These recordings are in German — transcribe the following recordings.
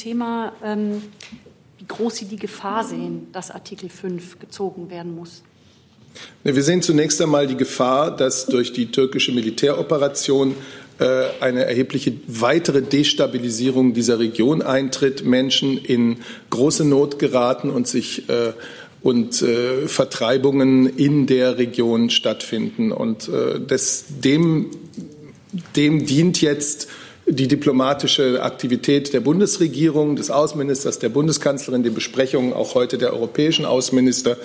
Thema, ähm, wie groß Sie die Gefahr sehen, dass Artikel 5 gezogen werden muss. Wir sehen zunächst einmal die Gefahr, dass durch die türkische Militäroperation äh, eine erhebliche weitere Destabilisierung dieser Region eintritt, Menschen in große Not geraten und sich äh, und äh, Vertreibungen in der Region stattfinden. Und äh, das, dem, dem dient jetzt die diplomatische Aktivität der Bundesregierung, des Außenministers, der Bundeskanzlerin, die Besprechungen auch heute der europäischen Außenminister,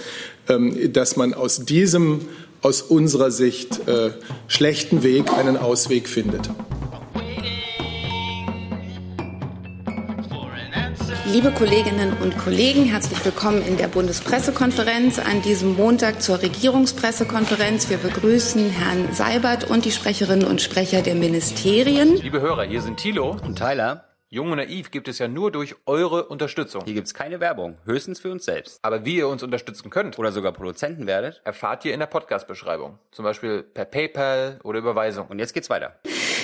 ähm, dass man aus diesem aus unserer Sicht äh, schlechten Weg einen Ausweg findet. Liebe Kolleginnen und Kollegen, herzlich willkommen in der Bundespressekonferenz an diesem Montag zur Regierungspressekonferenz. Wir begrüßen Herrn Seibert und die Sprecherinnen und Sprecher der Ministerien. Liebe Hörer, hier sind Thilo und Tyler. Jung und naiv gibt es ja nur durch eure Unterstützung. Hier gibt es keine Werbung, höchstens für uns selbst. Aber wie ihr uns unterstützen könnt oder sogar Produzenten werdet, erfahrt ihr in der Podcast-Beschreibung. Zum Beispiel per PayPal oder Überweisung. Und jetzt geht's weiter.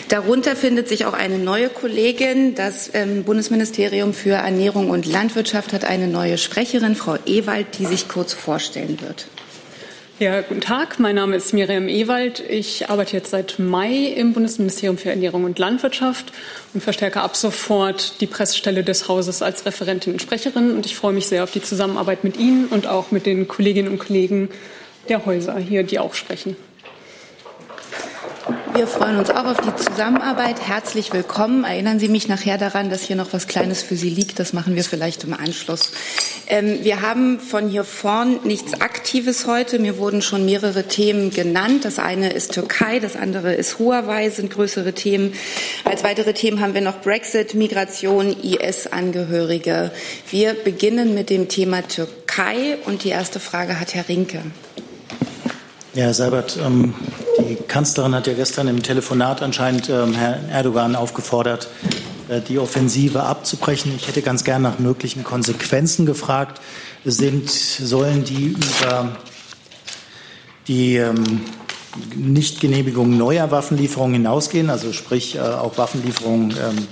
Darunter findet sich auch eine neue Kollegin. Das ähm, Bundesministerium für Ernährung und Landwirtschaft hat eine neue Sprecherin, Frau Ewald, die sich kurz vorstellen wird. Ja, guten Tag. Mein Name ist Miriam Ewald. Ich arbeite jetzt seit Mai im Bundesministerium für Ernährung und Landwirtschaft und verstärke ab sofort die Pressestelle des Hauses als Referentin und Sprecherin. Und ich freue mich sehr auf die Zusammenarbeit mit Ihnen und auch mit den Kolleginnen und Kollegen der Häuser hier, die auch sprechen. Wir freuen uns auch auf die Zusammenarbeit. Herzlich willkommen. Erinnern Sie mich nachher daran, dass hier noch was Kleines für Sie liegt. Das machen wir vielleicht im Anschluss. Ähm, wir haben von hier vorn nichts Aktives heute. Mir wurden schon mehrere Themen genannt. Das eine ist Türkei, das andere ist Huawei, sind größere Themen. Als weitere Themen haben wir noch Brexit, Migration, IS-Angehörige. Wir beginnen mit dem Thema Türkei und die erste Frage hat Herr Rinke. Ja, Herr Seibert, ähm, die Kanzlerin hat ja gestern im Telefonat anscheinend ähm, Herrn Erdogan aufgefordert, äh, die Offensive abzubrechen. Ich hätte ganz gern nach möglichen Konsequenzen gefragt. Sind, sollen die über die ähm, Nichtgenehmigung neuer Waffenlieferungen hinausgehen, also sprich äh, auch Waffenlieferungen ähm,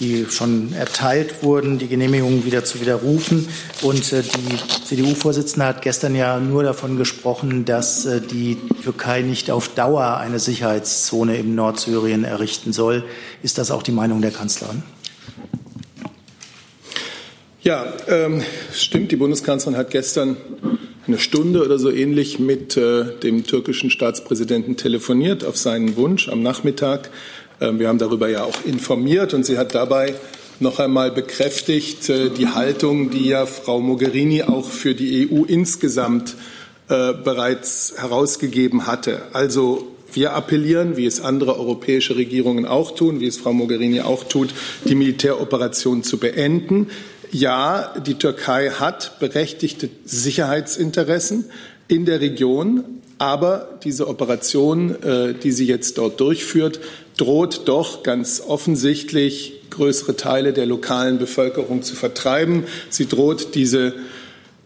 die schon erteilt wurden, die Genehmigungen wieder zu widerrufen. Und äh, die CDU-Vorsitzende hat gestern ja nur davon gesprochen, dass äh, die Türkei nicht auf Dauer eine Sicherheitszone im Nordsyrien errichten soll. Ist das auch die Meinung der Kanzlerin? Ja, ähm, stimmt. Die Bundeskanzlerin hat gestern eine Stunde oder so ähnlich mit äh, dem türkischen Staatspräsidenten telefoniert auf seinen Wunsch am Nachmittag. Ähm, wir haben darüber ja auch informiert und sie hat dabei noch einmal bekräftigt äh, die Haltung, die ja Frau Mogherini auch für die EU insgesamt äh, bereits herausgegeben hatte. Also wir appellieren, wie es andere europäische Regierungen auch tun, wie es Frau Mogherini auch tut, die Militäroperation zu beenden. Ja, die Türkei hat berechtigte Sicherheitsinteressen in der Region, aber diese Operation, äh, die sie jetzt dort durchführt, droht doch ganz offensichtlich größere Teile der lokalen Bevölkerung zu vertreiben. Sie droht diese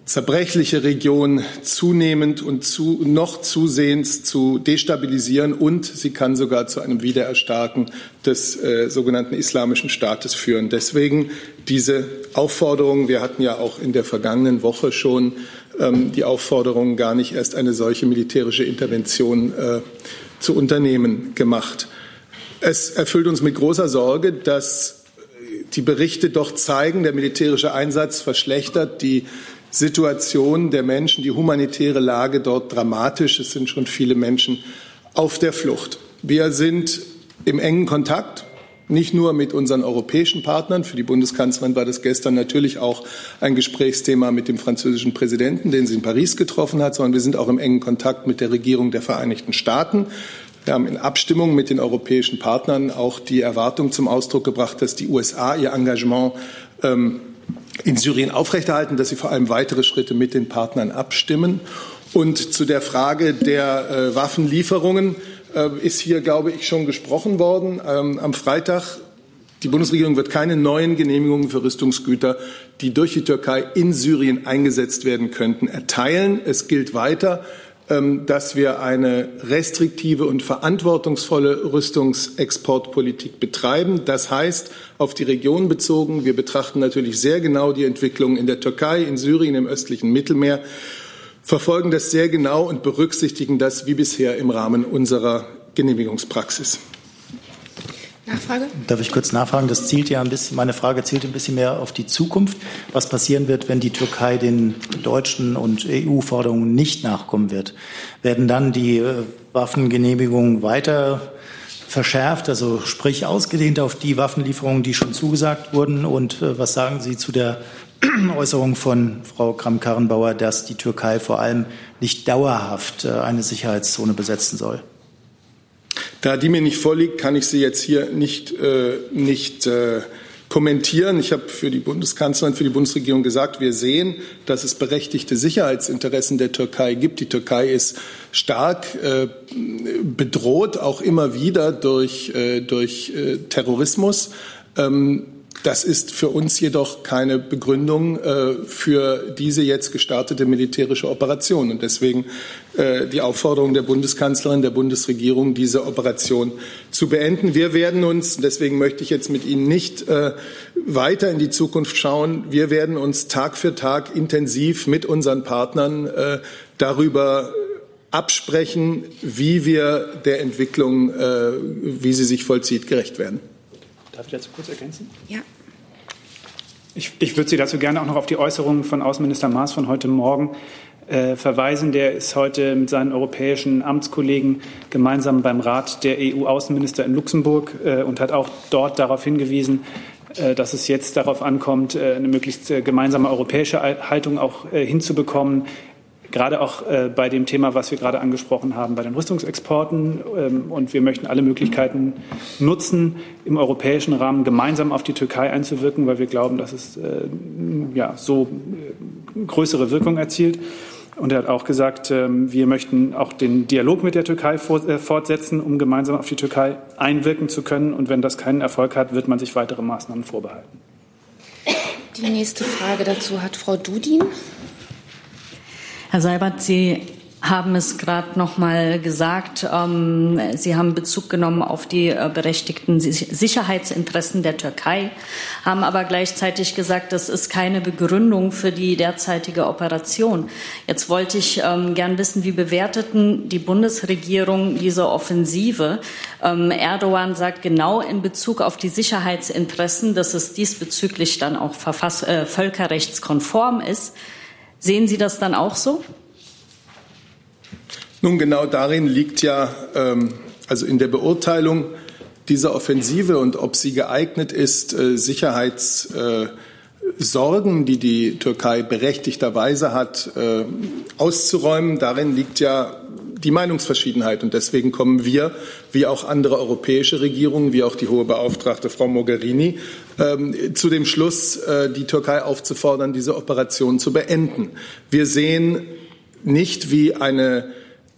zerbrechliche Region zunehmend und zu, noch zusehends zu destabilisieren und sie kann sogar zu einem Wiedererstarken des äh, sogenannten Islamischen Staates führen. Deswegen diese Aufforderung, wir hatten ja auch in der vergangenen Woche schon ähm, die Aufforderung, gar nicht erst eine solche militärische Intervention äh, zu unternehmen gemacht. Es erfüllt uns mit großer Sorge, dass die Berichte doch zeigen, der militärische Einsatz verschlechtert die Situation der Menschen, die humanitäre Lage dort dramatisch. Es sind schon viele Menschen auf der Flucht. Wir sind im engen Kontakt, nicht nur mit unseren europäischen Partnern. Für die Bundeskanzlerin war das gestern natürlich auch ein Gesprächsthema mit dem französischen Präsidenten, den sie in Paris getroffen hat, sondern wir sind auch im engen Kontakt mit der Regierung der Vereinigten Staaten. Wir haben in Abstimmung mit den europäischen Partnern auch die Erwartung zum Ausdruck gebracht, dass die USA ihr Engagement ähm, in Syrien aufrechterhalten, dass sie vor allem weitere Schritte mit den Partnern abstimmen. Und zu der Frage der äh, Waffenlieferungen äh, ist hier, glaube ich, schon gesprochen worden. Ähm, am Freitag die Bundesregierung wird keine neuen Genehmigungen für Rüstungsgüter, die durch die Türkei in Syrien eingesetzt werden könnten, erteilen. Es gilt weiter, dass wir eine restriktive und verantwortungsvolle Rüstungsexportpolitik betreiben. Das heißt, auf die Region bezogen, wir betrachten natürlich sehr genau die Entwicklung in der Türkei, in Syrien, im östlichen Mittelmeer, verfolgen das sehr genau und berücksichtigen das wie bisher im Rahmen unserer Genehmigungspraxis. Nachfrage? Darf ich kurz nachfragen? Das zielt ja ein bisschen, meine Frage zielt ein bisschen mehr auf die Zukunft. Was passieren wird, wenn die Türkei den deutschen und EU-Forderungen nicht nachkommen wird? Werden dann die äh, Waffengenehmigungen weiter verschärft, also sprich ausgedehnt auf die Waffenlieferungen, die schon zugesagt wurden? Und äh, was sagen Sie zu der Äußerung von Frau Kramp-Karrenbauer, dass die Türkei vor allem nicht dauerhaft äh, eine Sicherheitszone besetzen soll? Da die mir nicht vorliegt, kann ich sie jetzt hier nicht, äh, nicht äh, kommentieren. Ich habe für die Bundeskanzlerin, für die Bundesregierung gesagt, wir sehen, dass es berechtigte Sicherheitsinteressen der Türkei gibt. Die Türkei ist stark äh, bedroht, auch immer wieder durch, äh, durch äh, Terrorismus. Ähm, das ist für uns jedoch keine Begründung äh, für diese jetzt gestartete militärische Operation. Und deswegen die Aufforderung der Bundeskanzlerin, der Bundesregierung, diese Operation zu beenden. Wir werden uns, deswegen möchte ich jetzt mit Ihnen nicht äh, weiter in die Zukunft schauen, wir werden uns Tag für Tag intensiv mit unseren Partnern äh, darüber absprechen, wie wir der Entwicklung, äh, wie sie sich vollzieht, gerecht werden. Darf ich dazu kurz ergänzen? Ja. Ich, ich würde Sie dazu gerne auch noch auf die Äußerungen von Außenminister Maas von heute Morgen äh, verweisen. Der ist heute mit seinen europäischen Amtskollegen gemeinsam beim Rat der EU-Außenminister in Luxemburg äh, und hat auch dort darauf hingewiesen, äh, dass es jetzt darauf ankommt, äh, eine möglichst gemeinsame europäische Haltung auch hinzubekommen gerade auch äh, bei dem Thema, was wir gerade angesprochen haben, bei den Rüstungsexporten. Ähm, und wir möchten alle Möglichkeiten nutzen, im europäischen Rahmen gemeinsam auf die Türkei einzuwirken, weil wir glauben, dass es äh, ja, so größere Wirkung erzielt. Und er hat auch gesagt, ähm, wir möchten auch den Dialog mit der Türkei äh, fortsetzen, um gemeinsam auf die Türkei einwirken zu können. Und wenn das keinen Erfolg hat, wird man sich weitere Maßnahmen vorbehalten. Die nächste Frage dazu hat Frau Dudin. Herr Seibert, Sie haben es gerade noch mal gesagt. Ähm, Sie haben Bezug genommen auf die äh, berechtigten Sicherheitsinteressen der Türkei, haben aber gleichzeitig gesagt, das ist keine Begründung für die derzeitige Operation. Jetzt wollte ich ähm, gern wissen, wie bewerteten die Bundesregierung diese Offensive? Ähm, Erdogan sagt genau in Bezug auf die Sicherheitsinteressen, dass es diesbezüglich dann auch verfass äh, völkerrechtskonform ist. Sehen Sie das dann auch so? Nun, genau darin liegt ja, ähm, also in der Beurteilung dieser Offensive und ob sie geeignet ist, äh, Sicherheitssorgen, äh, die die Türkei berechtigterweise hat, äh, auszuräumen. Darin liegt ja die Meinungsverschiedenheit. Und deswegen kommen wir, wie auch andere europäische Regierungen, wie auch die hohe Beauftragte Frau Mogherini, ähm, zu dem Schluss, äh, die Türkei aufzufordern, diese Operation zu beenden. Wir sehen nicht, wie eine,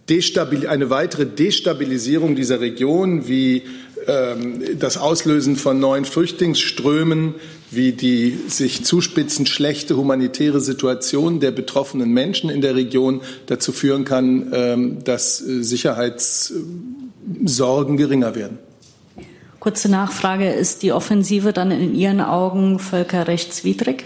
eine weitere Destabilisierung dieser Region, wie ähm, das Auslösen von neuen Flüchtlingsströmen, wie die sich zuspitzend schlechte humanitäre Situation der betroffenen Menschen in der Region dazu führen kann, ähm, dass äh, Sicherheitssorgen geringer werden. Kurze Nachfrage, ist die Offensive dann in Ihren Augen völkerrechtswidrig?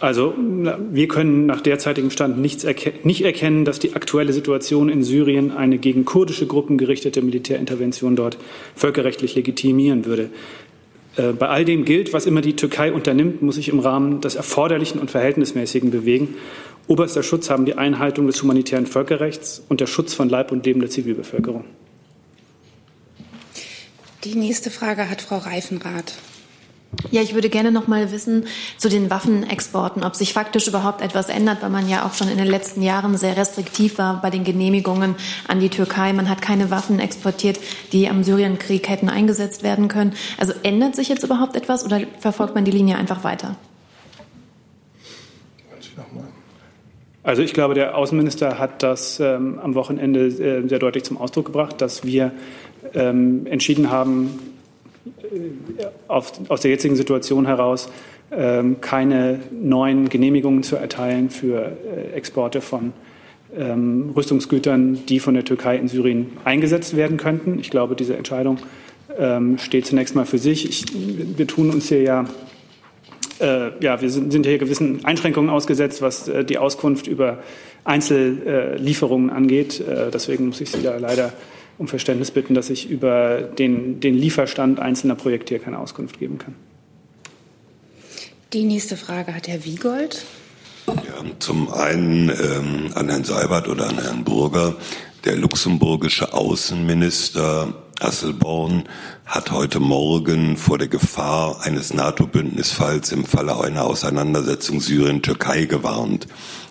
Also wir können nach derzeitigem Stand nichts erke nicht erkennen, dass die aktuelle Situation in Syrien eine gegen kurdische Gruppen gerichtete Militärintervention dort völkerrechtlich legitimieren würde. Äh, bei all dem gilt, was immer die Türkei unternimmt, muss sich im Rahmen des Erforderlichen und Verhältnismäßigen bewegen. Oberster Schutz haben die Einhaltung des humanitären Völkerrechts und der Schutz von Leib und Leben der Zivilbevölkerung. Die nächste Frage hat Frau Reifenrath. Ja, ich würde gerne noch mal wissen zu den Waffenexporten, ob sich faktisch überhaupt etwas ändert, weil man ja auch schon in den letzten Jahren sehr restriktiv war bei den Genehmigungen an die Türkei. Man hat keine Waffen exportiert, die am Syrienkrieg hätten eingesetzt werden können. Also ändert sich jetzt überhaupt etwas oder verfolgt man die Linie einfach weiter? Also ich glaube, der Außenminister hat das ähm, am Wochenende äh, sehr deutlich zum Ausdruck gebracht, dass wir ähm, entschieden haben, auf, aus der jetzigen Situation heraus ähm, keine neuen Genehmigungen zu erteilen für äh, Exporte von ähm, Rüstungsgütern, die von der Türkei in Syrien eingesetzt werden könnten. Ich glaube, diese Entscheidung ähm, steht zunächst mal für sich. Ich, wir tun uns hier ja, äh, ja, wir sind, sind hier gewissen Einschränkungen ausgesetzt, was äh, die Auskunft über Einzellieferungen angeht. Äh, deswegen muss ich Sie da leider um Verständnis bitten, dass ich über den, den Lieferstand einzelner Projekte hier keine Auskunft geben kann. Die nächste Frage hat Herr Wiegold. Ja, zum einen ähm, an Herrn Seibert oder an Herrn Burger. Der luxemburgische Außenminister Asselborn hat heute Morgen vor der Gefahr eines NATO-Bündnisfalls im Falle einer Auseinandersetzung Syrien-Türkei gewarnt.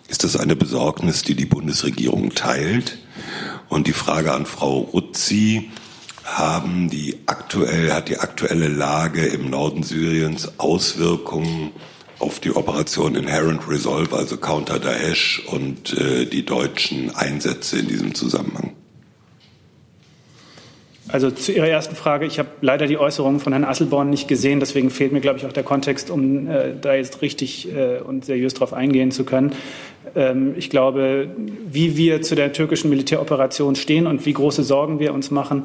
Ist das eine Besorgnis, die die Bundesregierung teilt? Und die Frage an Frau Ruzzi, haben die aktuell, hat die aktuelle Lage im Norden Syriens Auswirkungen auf die Operation Inherent Resolve, also Counter Daesh und äh, die deutschen Einsätze in diesem Zusammenhang? Also zu Ihrer ersten Frage. Ich habe leider die Äußerungen von Herrn Asselborn nicht gesehen. Deswegen fehlt mir, glaube ich, auch der Kontext, um äh, da jetzt richtig äh, und seriös darauf eingehen zu können. Ähm, ich glaube, wie wir zu der türkischen Militäroperation stehen und wie große Sorgen wir uns machen,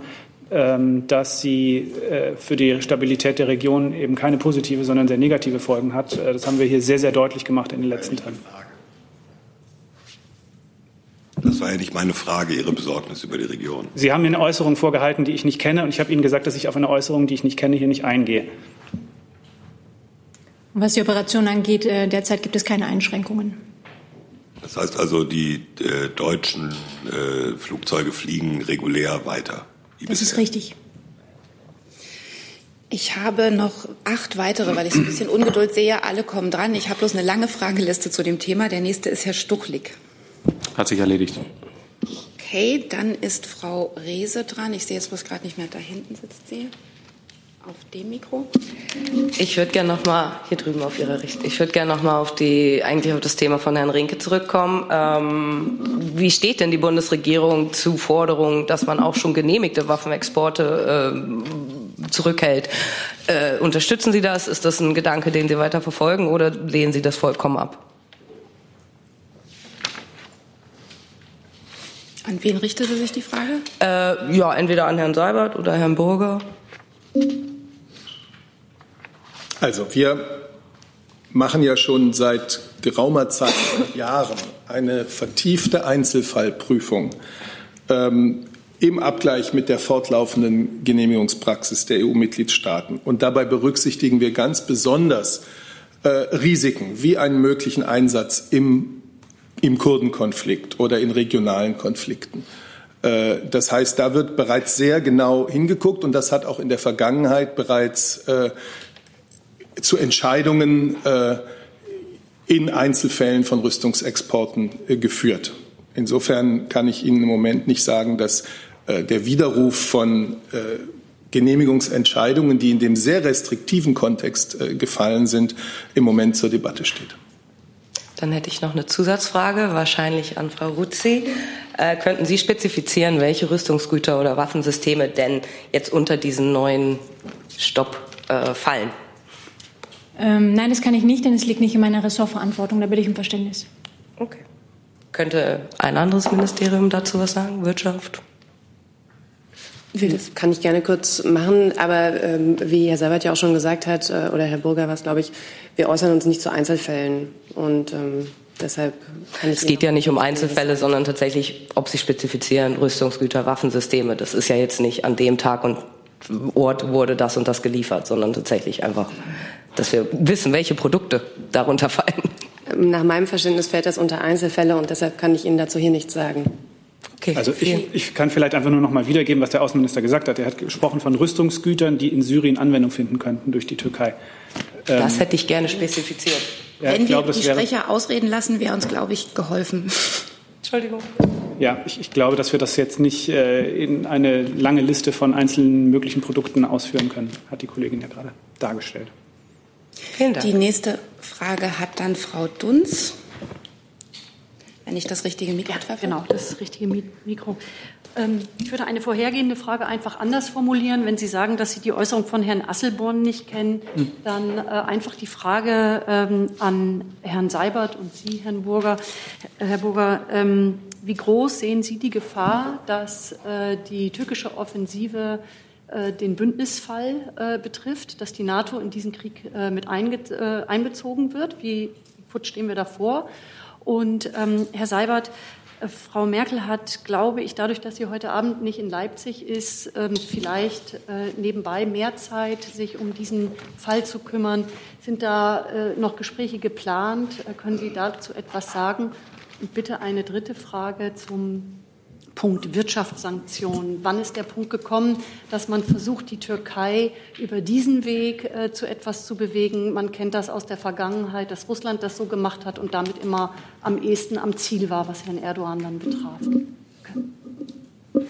ähm, dass sie äh, für die Stabilität der Region eben keine positive, sondern sehr negative Folgen hat. Äh, das haben wir hier sehr, sehr deutlich gemacht in den letzten Tagen. Das war ja nicht meine Frage, Ihre Besorgnis über die Region. Sie haben mir eine Äußerung vorgehalten, die ich nicht kenne, und ich habe Ihnen gesagt, dass ich auf eine Äußerung, die ich nicht kenne, hier nicht eingehe. Was die Operation angeht, äh, derzeit gibt es keine Einschränkungen. Das heißt also, die äh, deutschen äh, Flugzeuge fliegen regulär weiter. Das bisher. ist richtig. Ich habe noch acht weitere, weil ich so ein bisschen Ungeduld sehe. Alle kommen dran. Ich habe bloß eine lange Frageliste zu dem Thema. Der nächste ist Herr Stuchlik. Hat sich erledigt. Okay, dann ist Frau Rehse dran. Ich sehe jetzt bloß gerade nicht mehr, da hinten sitzt sie. Auf dem Mikro. Ich würde gerne noch mal hier drüben auf Ihre Richtung. Ich würde gerne noch mal auf die eigentlich auf das Thema von Herrn Rinke zurückkommen. Ähm, wie steht denn die Bundesregierung zu Forderungen, dass man auch schon genehmigte Waffenexporte äh, zurückhält? Äh, unterstützen Sie das? Ist das ein Gedanke, den Sie weiter verfolgen, oder lehnen Sie das vollkommen ab? An wen richtete sich die Frage? Äh, ja, entweder an Herrn Seibert oder Herrn Burger. Also wir machen ja schon seit geraumer Zeit, Jahren, eine vertiefte Einzelfallprüfung ähm, im Abgleich mit der fortlaufenden Genehmigungspraxis der EU-Mitgliedstaaten. Und dabei berücksichtigen wir ganz besonders äh, Risiken wie einen möglichen Einsatz im im Kurdenkonflikt oder in regionalen Konflikten. Äh, das heißt, da wird bereits sehr genau hingeguckt und das hat auch in der Vergangenheit bereits äh, zu Entscheidungen äh, in Einzelfällen von Rüstungsexporten geführt. Insofern kann ich Ihnen im Moment nicht sagen, dass der Widerruf von Genehmigungsentscheidungen, die in dem sehr restriktiven Kontext gefallen sind, im Moment zur Debatte steht. Dann hätte ich noch eine Zusatzfrage, wahrscheinlich an Frau Ruzzi. Äh, könnten Sie spezifizieren, welche Rüstungsgüter oder Waffensysteme denn jetzt unter diesen neuen Stopp äh, fallen? Ähm, nein, das kann ich nicht, denn es liegt nicht in meiner Ressortverantwortung. Da bitte ich um Verständnis. Okay. Könnte ein anderes Ministerium dazu was sagen? Wirtschaft? Das kann ich gerne kurz machen, aber ähm, wie Herr Seibert ja auch schon gesagt hat, äh, oder Herr Burger war es, glaube ich, wir äußern uns nicht zu Einzelfällen. Und ähm, deshalb kann ich. Es geht ja nicht um Einzelfälle, sondern tatsächlich, ob Sie spezifizieren, Rüstungsgüter, Waffensysteme. Das ist ja jetzt nicht an dem Tag und Ort wurde das und das geliefert, sondern tatsächlich einfach, dass wir wissen, welche Produkte darunter fallen. Nach meinem Verständnis fällt das unter Einzelfälle und deshalb kann ich Ihnen dazu hier nichts sagen. Okay. Also ich, ich, kann vielleicht einfach nur noch mal wiedergeben, was der Außenminister gesagt hat. Er hat gesprochen von Rüstungsgütern, die in Syrien Anwendung finden könnten durch die Türkei. Das ähm, hätte ich gerne spezifiziert. Ja, Wenn wir glaub, die Sprecher ausreden lassen, wäre uns, glaube ich, geholfen. Entschuldigung. Ja, ich, ich, glaube, dass wir das jetzt nicht äh, in eine lange Liste von einzelnen möglichen Produkten ausführen können, hat die Kollegin ja gerade dargestellt. Vielen Dank. Die nächste Frage hat dann Frau Dunz. Wenn ich das richtige Mikro ja, treffe. Genau, das richtige Mikro. Ähm, ich würde eine vorhergehende Frage einfach anders formulieren. Wenn Sie sagen, dass Sie die Äußerung von Herrn Asselborn nicht kennen, hm. dann äh, einfach die Frage ähm, an Herrn Seibert und Sie, Herrn Burger. Herr Burger, ähm, wie groß sehen Sie die Gefahr, dass äh, die türkische Offensive äh, den Bündnisfall betrifft, dass die NATO in diesen Krieg mit einbezogen wird? Wie futsch stehen wir davor? Und Herr Seibert, Frau Merkel hat, glaube ich, dadurch, dass sie heute Abend nicht in Leipzig ist, ähm, vielleicht äh, nebenbei mehr Zeit, sich um diesen Fall zu kümmern. Sind da äh, noch Gespräche geplant? Äh, können Sie dazu etwas sagen? Und bitte eine dritte Frage zum Punkt Wirtschaftssanktionen. Wann ist der Punkt gekommen, dass man versucht, die Türkei über diesen Weg äh, zu etwas zu bewegen? Man kennt das aus der Vergangenheit, dass Russland das so gemacht hat und damit immer am ehesten am Ziel war, was Herrn Erdogan dann betraf. Okay.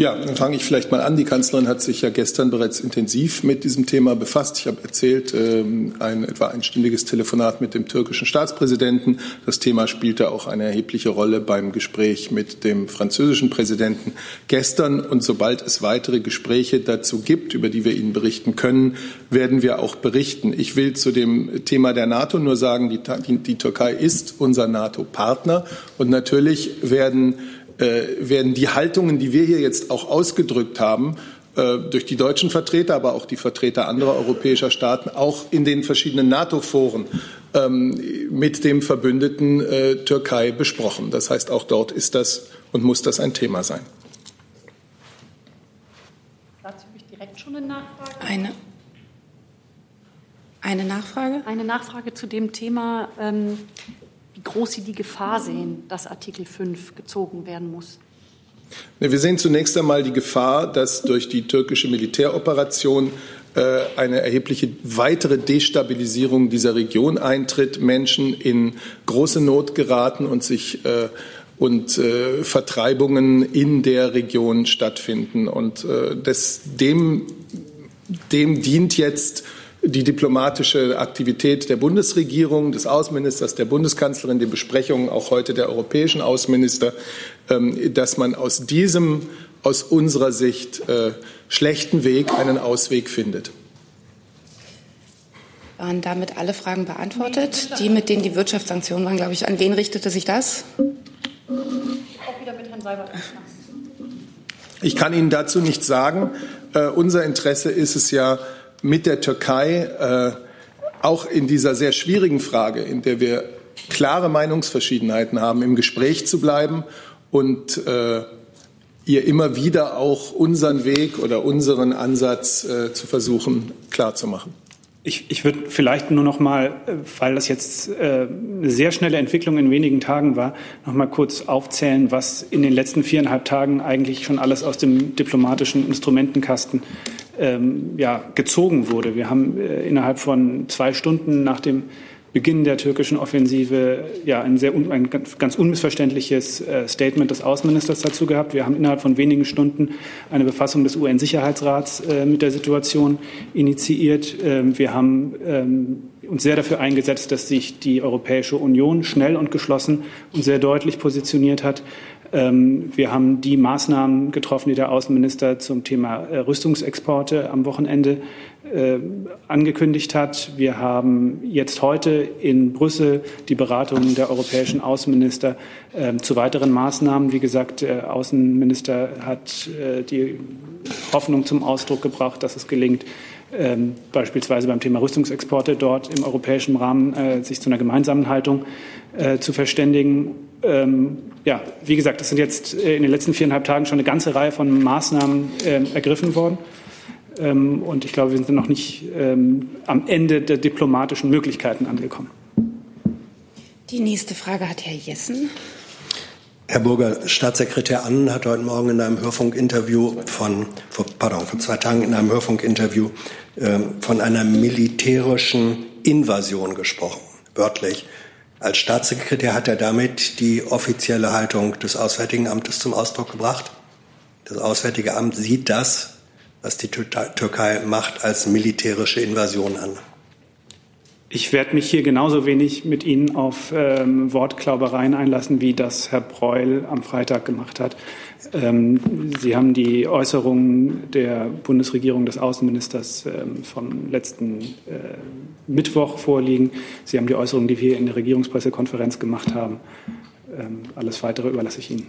Ja, dann fange ich vielleicht mal an. Die Kanzlerin hat sich ja gestern bereits intensiv mit diesem Thema befasst. Ich habe erzählt, ähm, ein etwa einstündiges Telefonat mit dem türkischen Staatspräsidenten. Das Thema spielte auch eine erhebliche Rolle beim Gespräch mit dem französischen Präsidenten gestern. Und sobald es weitere Gespräche dazu gibt, über die wir Ihnen berichten können, werden wir auch berichten. Ich will zu dem Thema der NATO nur sagen, die, die, die Türkei ist unser NATO-Partner. Und natürlich werden werden die Haltungen, die wir hier jetzt auch ausgedrückt haben, äh, durch die deutschen Vertreter, aber auch die Vertreter anderer europäischer Staaten, auch in den verschiedenen NATO-Foren ähm, mit dem Verbündeten äh, Türkei besprochen. Das heißt, auch dort ist das und muss das ein Thema sein. Dazu habe ich direkt schon eine Nachfrage. Eine. Eine Nachfrage? Eine Nachfrage zu dem Thema. Ähm, wie groß Sie die Gefahr sehen, dass Artikel 5 gezogen werden muss. Wir sehen zunächst einmal die Gefahr, dass durch die türkische Militäroperation äh, eine erhebliche weitere Destabilisierung dieser Region eintritt, Menschen in große Not geraten und sich äh, und äh, Vertreibungen in der Region stattfinden. Und das, dem, dem dient jetzt die diplomatische Aktivität der Bundesregierung, des Außenministers, der Bundeskanzlerin, die Besprechungen auch heute der europäischen Außenminister, ähm, dass man aus diesem, aus unserer Sicht äh, schlechten Weg einen Ausweg findet. Waren damit alle Fragen beantwortet? Die, mit denen die Wirtschaftssanktionen waren, glaube ich. An wen richtete sich das? Auch wieder mit Herrn Seibert. Ich kann Ihnen dazu nichts sagen. Uh, unser Interesse ist es ja, mit der Türkei äh, auch in dieser sehr schwierigen Frage, in der wir klare Meinungsverschiedenheiten haben, im Gespräch zu bleiben und äh, ihr immer wieder auch unseren Weg oder unseren Ansatz äh, zu versuchen klarzumachen. Ich, ich würde vielleicht nur noch mal, äh, weil das jetzt äh, eine sehr schnelle Entwicklung in wenigen Tagen war, noch mal kurz aufzählen, was in den letzten viereinhalb Tagen eigentlich schon alles aus dem diplomatischen Instrumentenkasten ähm, ja, gezogen wurde. Wir haben äh, innerhalb von zwei Stunden nach dem Beginn der türkischen Offensive ja ein sehr ein ganz unmissverständliches äh, Statement des Außenministers dazu gehabt. Wir haben innerhalb von wenigen Stunden eine Befassung des UN-Sicherheitsrats äh, mit der Situation initiiert. Ähm, wir haben ähm, uns sehr dafür eingesetzt, dass sich die Europäische Union schnell und geschlossen und sehr deutlich positioniert hat. Ähm, wir haben die Maßnahmen getroffen, die der Außenminister zum Thema äh, Rüstungsexporte am Wochenende äh, angekündigt hat. Wir haben jetzt heute in Brüssel die Beratungen der europäischen Außenminister ähm, zu weiteren Maßnahmen. Wie gesagt, der Außenminister hat äh, die Hoffnung zum Ausdruck gebracht, dass es gelingt, ähm, beispielsweise beim Thema Rüstungsexporte dort im europäischen Rahmen sich zu einer gemeinsamen Haltung zu verständigen ähm, ja, wie gesagt, es sind jetzt äh, in den letzten viereinhalb Tagen schon eine ganze Reihe von Maßnahmen äh, ergriffen worden. Ähm, und ich glaube, wir sind noch nicht ähm, am Ende der diplomatischen Möglichkeiten angekommen. Die nächste Frage hat Herr Jessen. Herr Burger, Staatssekretär Annen hat heute Morgen in einem Hörfunkinterview von, pardon, vor zwei Tagen in einem Hörfunkinterview äh, von einer militärischen Invasion gesprochen, wörtlich. Als Staatssekretär hat er damit die offizielle Haltung des Auswärtigen Amtes zum Ausdruck gebracht. Das Auswärtige Amt sieht das, was die Türkei macht, als militärische Invasion an. Ich werde mich hier genauso wenig mit Ihnen auf ähm, Wortklaubereien einlassen, wie das Herr Breul am Freitag gemacht hat. Ähm, Sie haben die Äußerungen der Bundesregierung des Außenministers ähm, vom letzten äh, Mittwoch vorliegen. Sie haben die Äußerungen, die wir in der Regierungspressekonferenz gemacht haben. Ähm, alles Weitere überlasse ich Ihnen.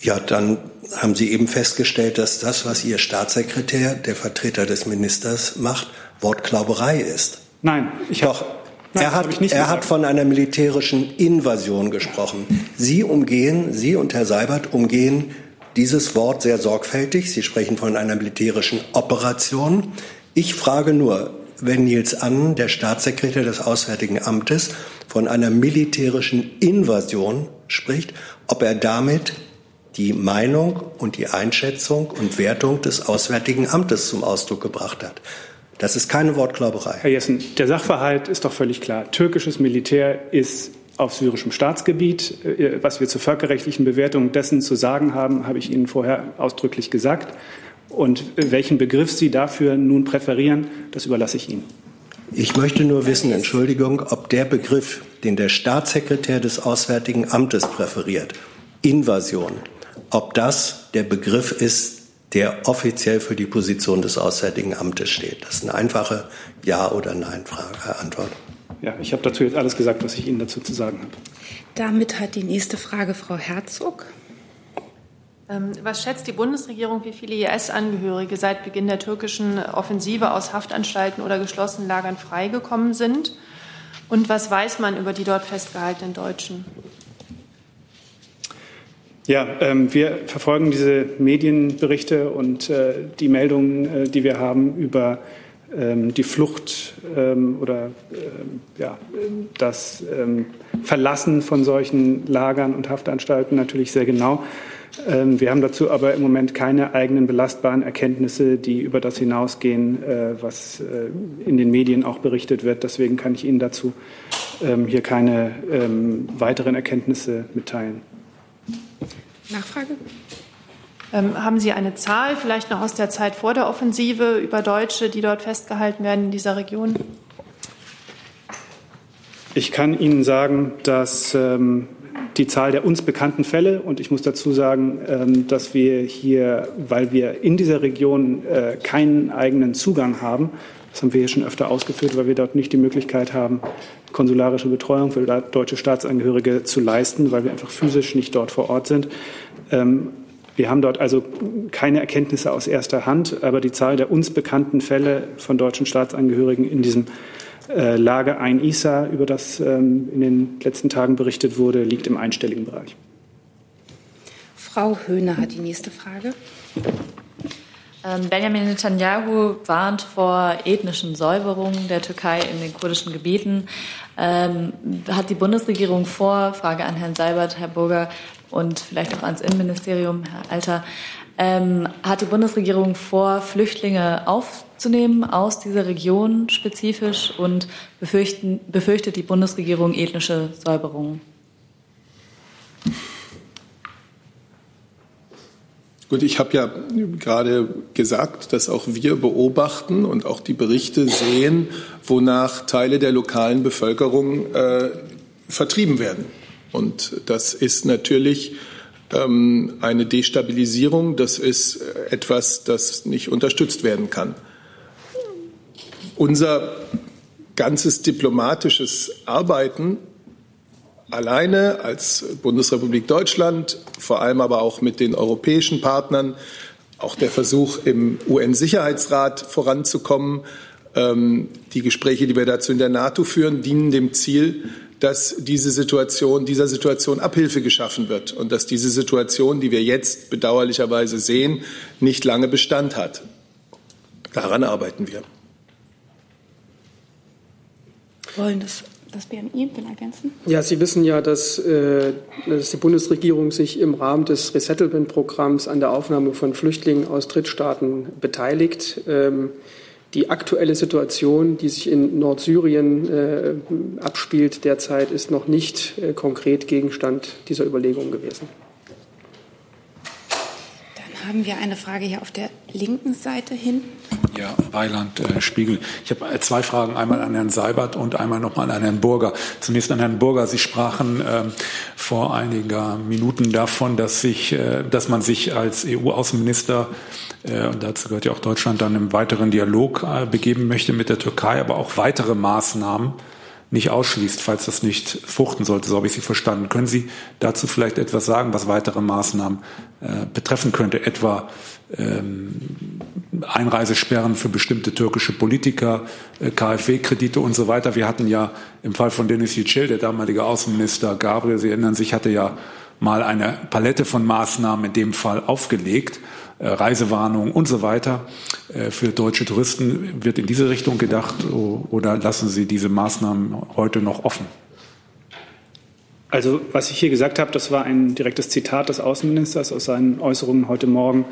Ja, dann haben Sie eben festgestellt, dass das, was Ihr Staatssekretär, der Vertreter des Ministers, macht, Wortklauberei ist. Nein, ich doch. Nein, er hat, er hat von einer militärischen Invasion gesprochen. Sie umgehen, Sie und Herr Seibert umgehen dieses Wort sehr sorgfältig. Sie sprechen von einer militärischen Operation. Ich frage nur, wenn Nils Annen, der Staatssekretär des Auswärtigen Amtes, von einer militärischen Invasion spricht, ob er damit die Meinung und die Einschätzung und Wertung des Auswärtigen Amtes zum Ausdruck gebracht hat. Das ist keine Wortglauberei. Herr Jessen, der Sachverhalt ist doch völlig klar. Türkisches Militär ist auf syrischem Staatsgebiet. Äh, was wir zur völkerrechtlichen Bewertung dessen zu sagen haben, habe ich Ihnen vorher ausdrücklich gesagt. Und welchen Begriff Sie dafür nun präferieren, das überlasse ich Ihnen. Ich möchte nur wissen, Entschuldigung, ob der Begriff, den der Staatssekretär des Auswärtigen Amtes präferiert, Invasion, ob das der Begriff ist, der offiziell für die Position des Auswärtigen Amtes steht. Das ist eine einfache Ja- oder Nein-Antwort. Ja, ich habe dazu jetzt alles gesagt, was ich Ihnen dazu zu sagen habe. Damit hat die nächste Frage Frau Herzog. Ähm, was schätzt die Bundesregierung, wie viele IS-Angehörige seit Beginn der türkischen Offensive aus Haftanstalten oder geschlossenen Lagern freigekommen sind? Und was weiß man über die dort festgehaltenen Deutschen? Ja, ähm, wir verfolgen diese Medienberichte und äh, die Meldungen, äh, die wir haben über ähm, die Flucht ähm, oder ähm, ja, das ähm, Verlassen von solchen Lagern und Haftanstalten natürlich sehr genau. Ähm, wir haben dazu aber im Moment keine eigenen belastbaren Erkenntnisse, die über das hinausgehen, äh, was äh, in den Medien auch berichtet wird. Deswegen kann ich Ihnen dazu hier keine weiteren Erkenntnisse mitteilen. Nachfrage? Ähm, haben Sie eine Zahl, vielleicht noch aus der Zeit vor der Offensive, über Deutsche, die dort festgehalten werden in dieser Region? Ich kann Ihnen sagen, dass ähm, die Zahl der uns bekannten Fälle. Und ich muss dazu sagen, ähm, dass wir hier, weil wir in dieser Region äh, keinen eigenen Zugang haben, das haben wir hier schon öfter ausgeführt, weil wir dort nicht die Möglichkeit haben, konsularische Betreuung für deutsche Staatsangehörige zu leisten, weil wir einfach physisch nicht dort vor Ort sind. Ähm, wir haben dort also keine Erkenntnisse aus erster Hand, aber die Zahl der uns bekannten Fälle von deutschen Staatsangehörigen in diesem äh, Lager Ein Isa, über das ähm, in den letzten Tagen berichtet wurde, liegt im einstelligen Bereich. Frau Höhner hat die nächste Frage. Ähm, Benjamin Netanyahu warnt vor ethnischen Säuberungen der Türkei in den kurdischen Gebieten. Ähm, hat die Bundesregierung vor, Frage an Herrn Seibert, Herr Burger und vielleicht auch ans Innenministerium, Herr Alter, ähm, hat die Bundesregierung vor, Flüchtlinge aufzunehmen aus dieser Region spezifisch und befürchtet die Bundesregierung ethnische Säuberungen? Gut, ich habe ja gerade gesagt, dass auch wir beobachten und auch die Berichte sehen, wonach Teile der lokalen Bevölkerung äh, vertrieben werden. Und das ist natürlich ähm, eine Destabilisierung, das ist etwas, das nicht unterstützt werden kann. Unser ganzes diplomatisches Arbeiten alleine als Bundesrepublik Deutschland, vor allem aber auch mit den europäischen Partnern, auch der Versuch, im UN-Sicherheitsrat voranzukommen, ähm, die Gespräche, die wir dazu in der NATO führen, dienen dem Ziel, dass diese Situation, dieser Situation Abhilfe geschaffen wird und dass diese Situation, die wir jetzt bedauerlicherweise sehen, nicht lange Bestand hat. Daran arbeiten wir. Wollen das das BMI will ergänzen? Ja, Sie wissen ja, dass, äh, dass die Bundesregierung sich im Rahmen des Resettlement-Programms an der Aufnahme von Flüchtlingen aus Drittstaaten beteiligt. Ähm, die aktuelle Situation, die sich in Nordsyrien äh, abspielt derzeit, ist noch nicht äh, konkret Gegenstand dieser Überlegungen gewesen. Haben wir eine Frage hier auf der linken Seite hin. Ja, Weiland, äh, Spiegel. Ich habe äh, zwei Fragen, einmal an Herrn Seibert und einmal nochmal an Herrn Burger. Zunächst an Herrn Burger. Sie sprachen äh, vor einiger Minuten davon, dass, sich, äh, dass man sich als EU-Außenminister äh, und dazu gehört ja auch Deutschland dann im weiteren Dialog äh, begeben möchte mit der Türkei, aber auch weitere Maßnahmen nicht ausschließt, falls das nicht fruchten sollte. So habe ich Sie verstanden. Können Sie dazu vielleicht etwas sagen, was weitere Maßnahmen äh, betreffen könnte, etwa ähm, Einreisesperren für bestimmte türkische Politiker, äh, KfW-Kredite und so weiter. Wir hatten ja im Fall von Denis Yücel, der damalige Außenminister Gabriel, Sie erinnern sich, hatte ja mal eine Palette von Maßnahmen in dem Fall aufgelegt. Äh, Reisewarnung und so weiter äh, für deutsche Touristen. Wird in diese Richtung gedacht oder lassen Sie diese Maßnahmen heute noch offen? Also was ich hier gesagt habe, das war ein direktes Zitat des Außenministers aus seinen Äußerungen heute Morgen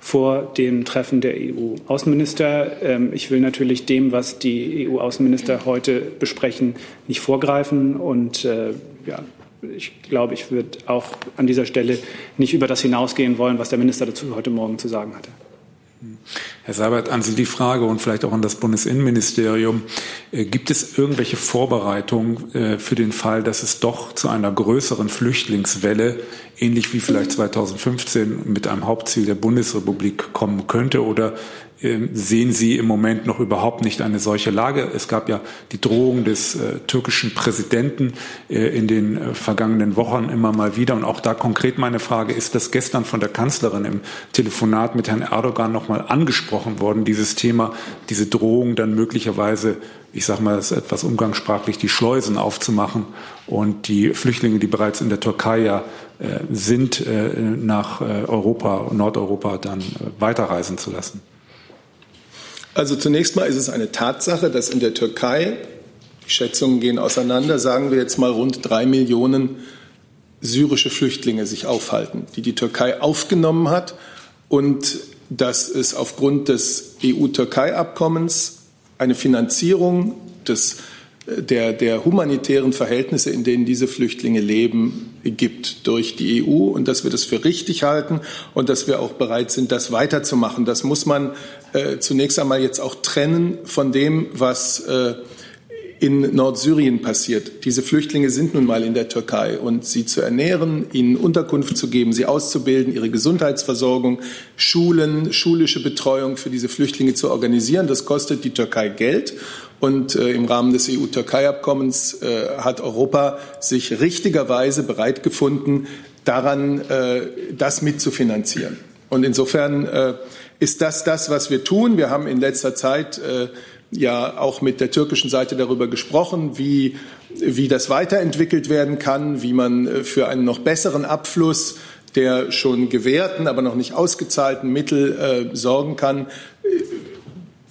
vor dem Treffen der EU-Außenminister. Ähm, ich will natürlich dem, was die EU-Außenminister heute besprechen, nicht vorgreifen und äh, ja, ich glaube, ich würde auch an dieser Stelle nicht über das hinausgehen wollen, was der Minister dazu heute Morgen zu sagen hatte. Herr Seibert, an Sie die Frage und vielleicht auch an das Bundesinnenministerium. Äh, gibt es irgendwelche Vorbereitungen äh, für den Fall, dass es doch zu einer größeren Flüchtlingswelle, ähnlich wie vielleicht 2015 mit einem Hauptziel der Bundesrepublik kommen könnte? Oder sehen Sie im Moment noch überhaupt nicht eine solche Lage. Es gab ja die Drohung des äh, türkischen Präsidenten äh, in den äh, vergangenen Wochen immer mal wieder. Und auch da konkret meine Frage, ist das gestern von der Kanzlerin im Telefonat mit Herrn Erdogan nochmal angesprochen worden, dieses Thema, diese Drohung dann möglicherweise, ich sage mal das etwas umgangssprachlich, die Schleusen aufzumachen und die Flüchtlinge, die bereits in der Türkei ja äh, sind, äh, nach äh, Europa, Nordeuropa dann weiterreisen zu lassen? Also zunächst mal ist es eine Tatsache, dass in der Türkei, die Schätzungen gehen auseinander, sagen wir jetzt mal rund drei Millionen syrische Flüchtlinge sich aufhalten, die die Türkei aufgenommen hat und dass es aufgrund des EU-Türkei-Abkommens eine Finanzierung des der, der humanitären Verhältnisse, in denen diese Flüchtlinge leben, gibt durch die EU und dass wir das für richtig halten und dass wir auch bereit sind, das weiterzumachen. Das muss man äh, zunächst einmal jetzt auch trennen von dem, was äh, in Nordsyrien passiert. Diese Flüchtlinge sind nun mal in der Türkei und sie zu ernähren, ihnen Unterkunft zu geben, sie auszubilden, ihre Gesundheitsversorgung, Schulen, schulische Betreuung für diese Flüchtlinge zu organisieren, das kostet die Türkei Geld. Und äh, im Rahmen des EU-Türkei-Abkommens äh, hat Europa sich richtigerweise bereit gefunden, daran äh, das mitzufinanzieren. Und insofern äh, ist das das, was wir tun. Wir haben in letzter Zeit äh, ja auch mit der türkischen Seite darüber gesprochen, wie, wie das weiterentwickelt werden kann, wie man äh, für einen noch besseren Abfluss der schon gewährten, aber noch nicht ausgezahlten Mittel äh, sorgen kann.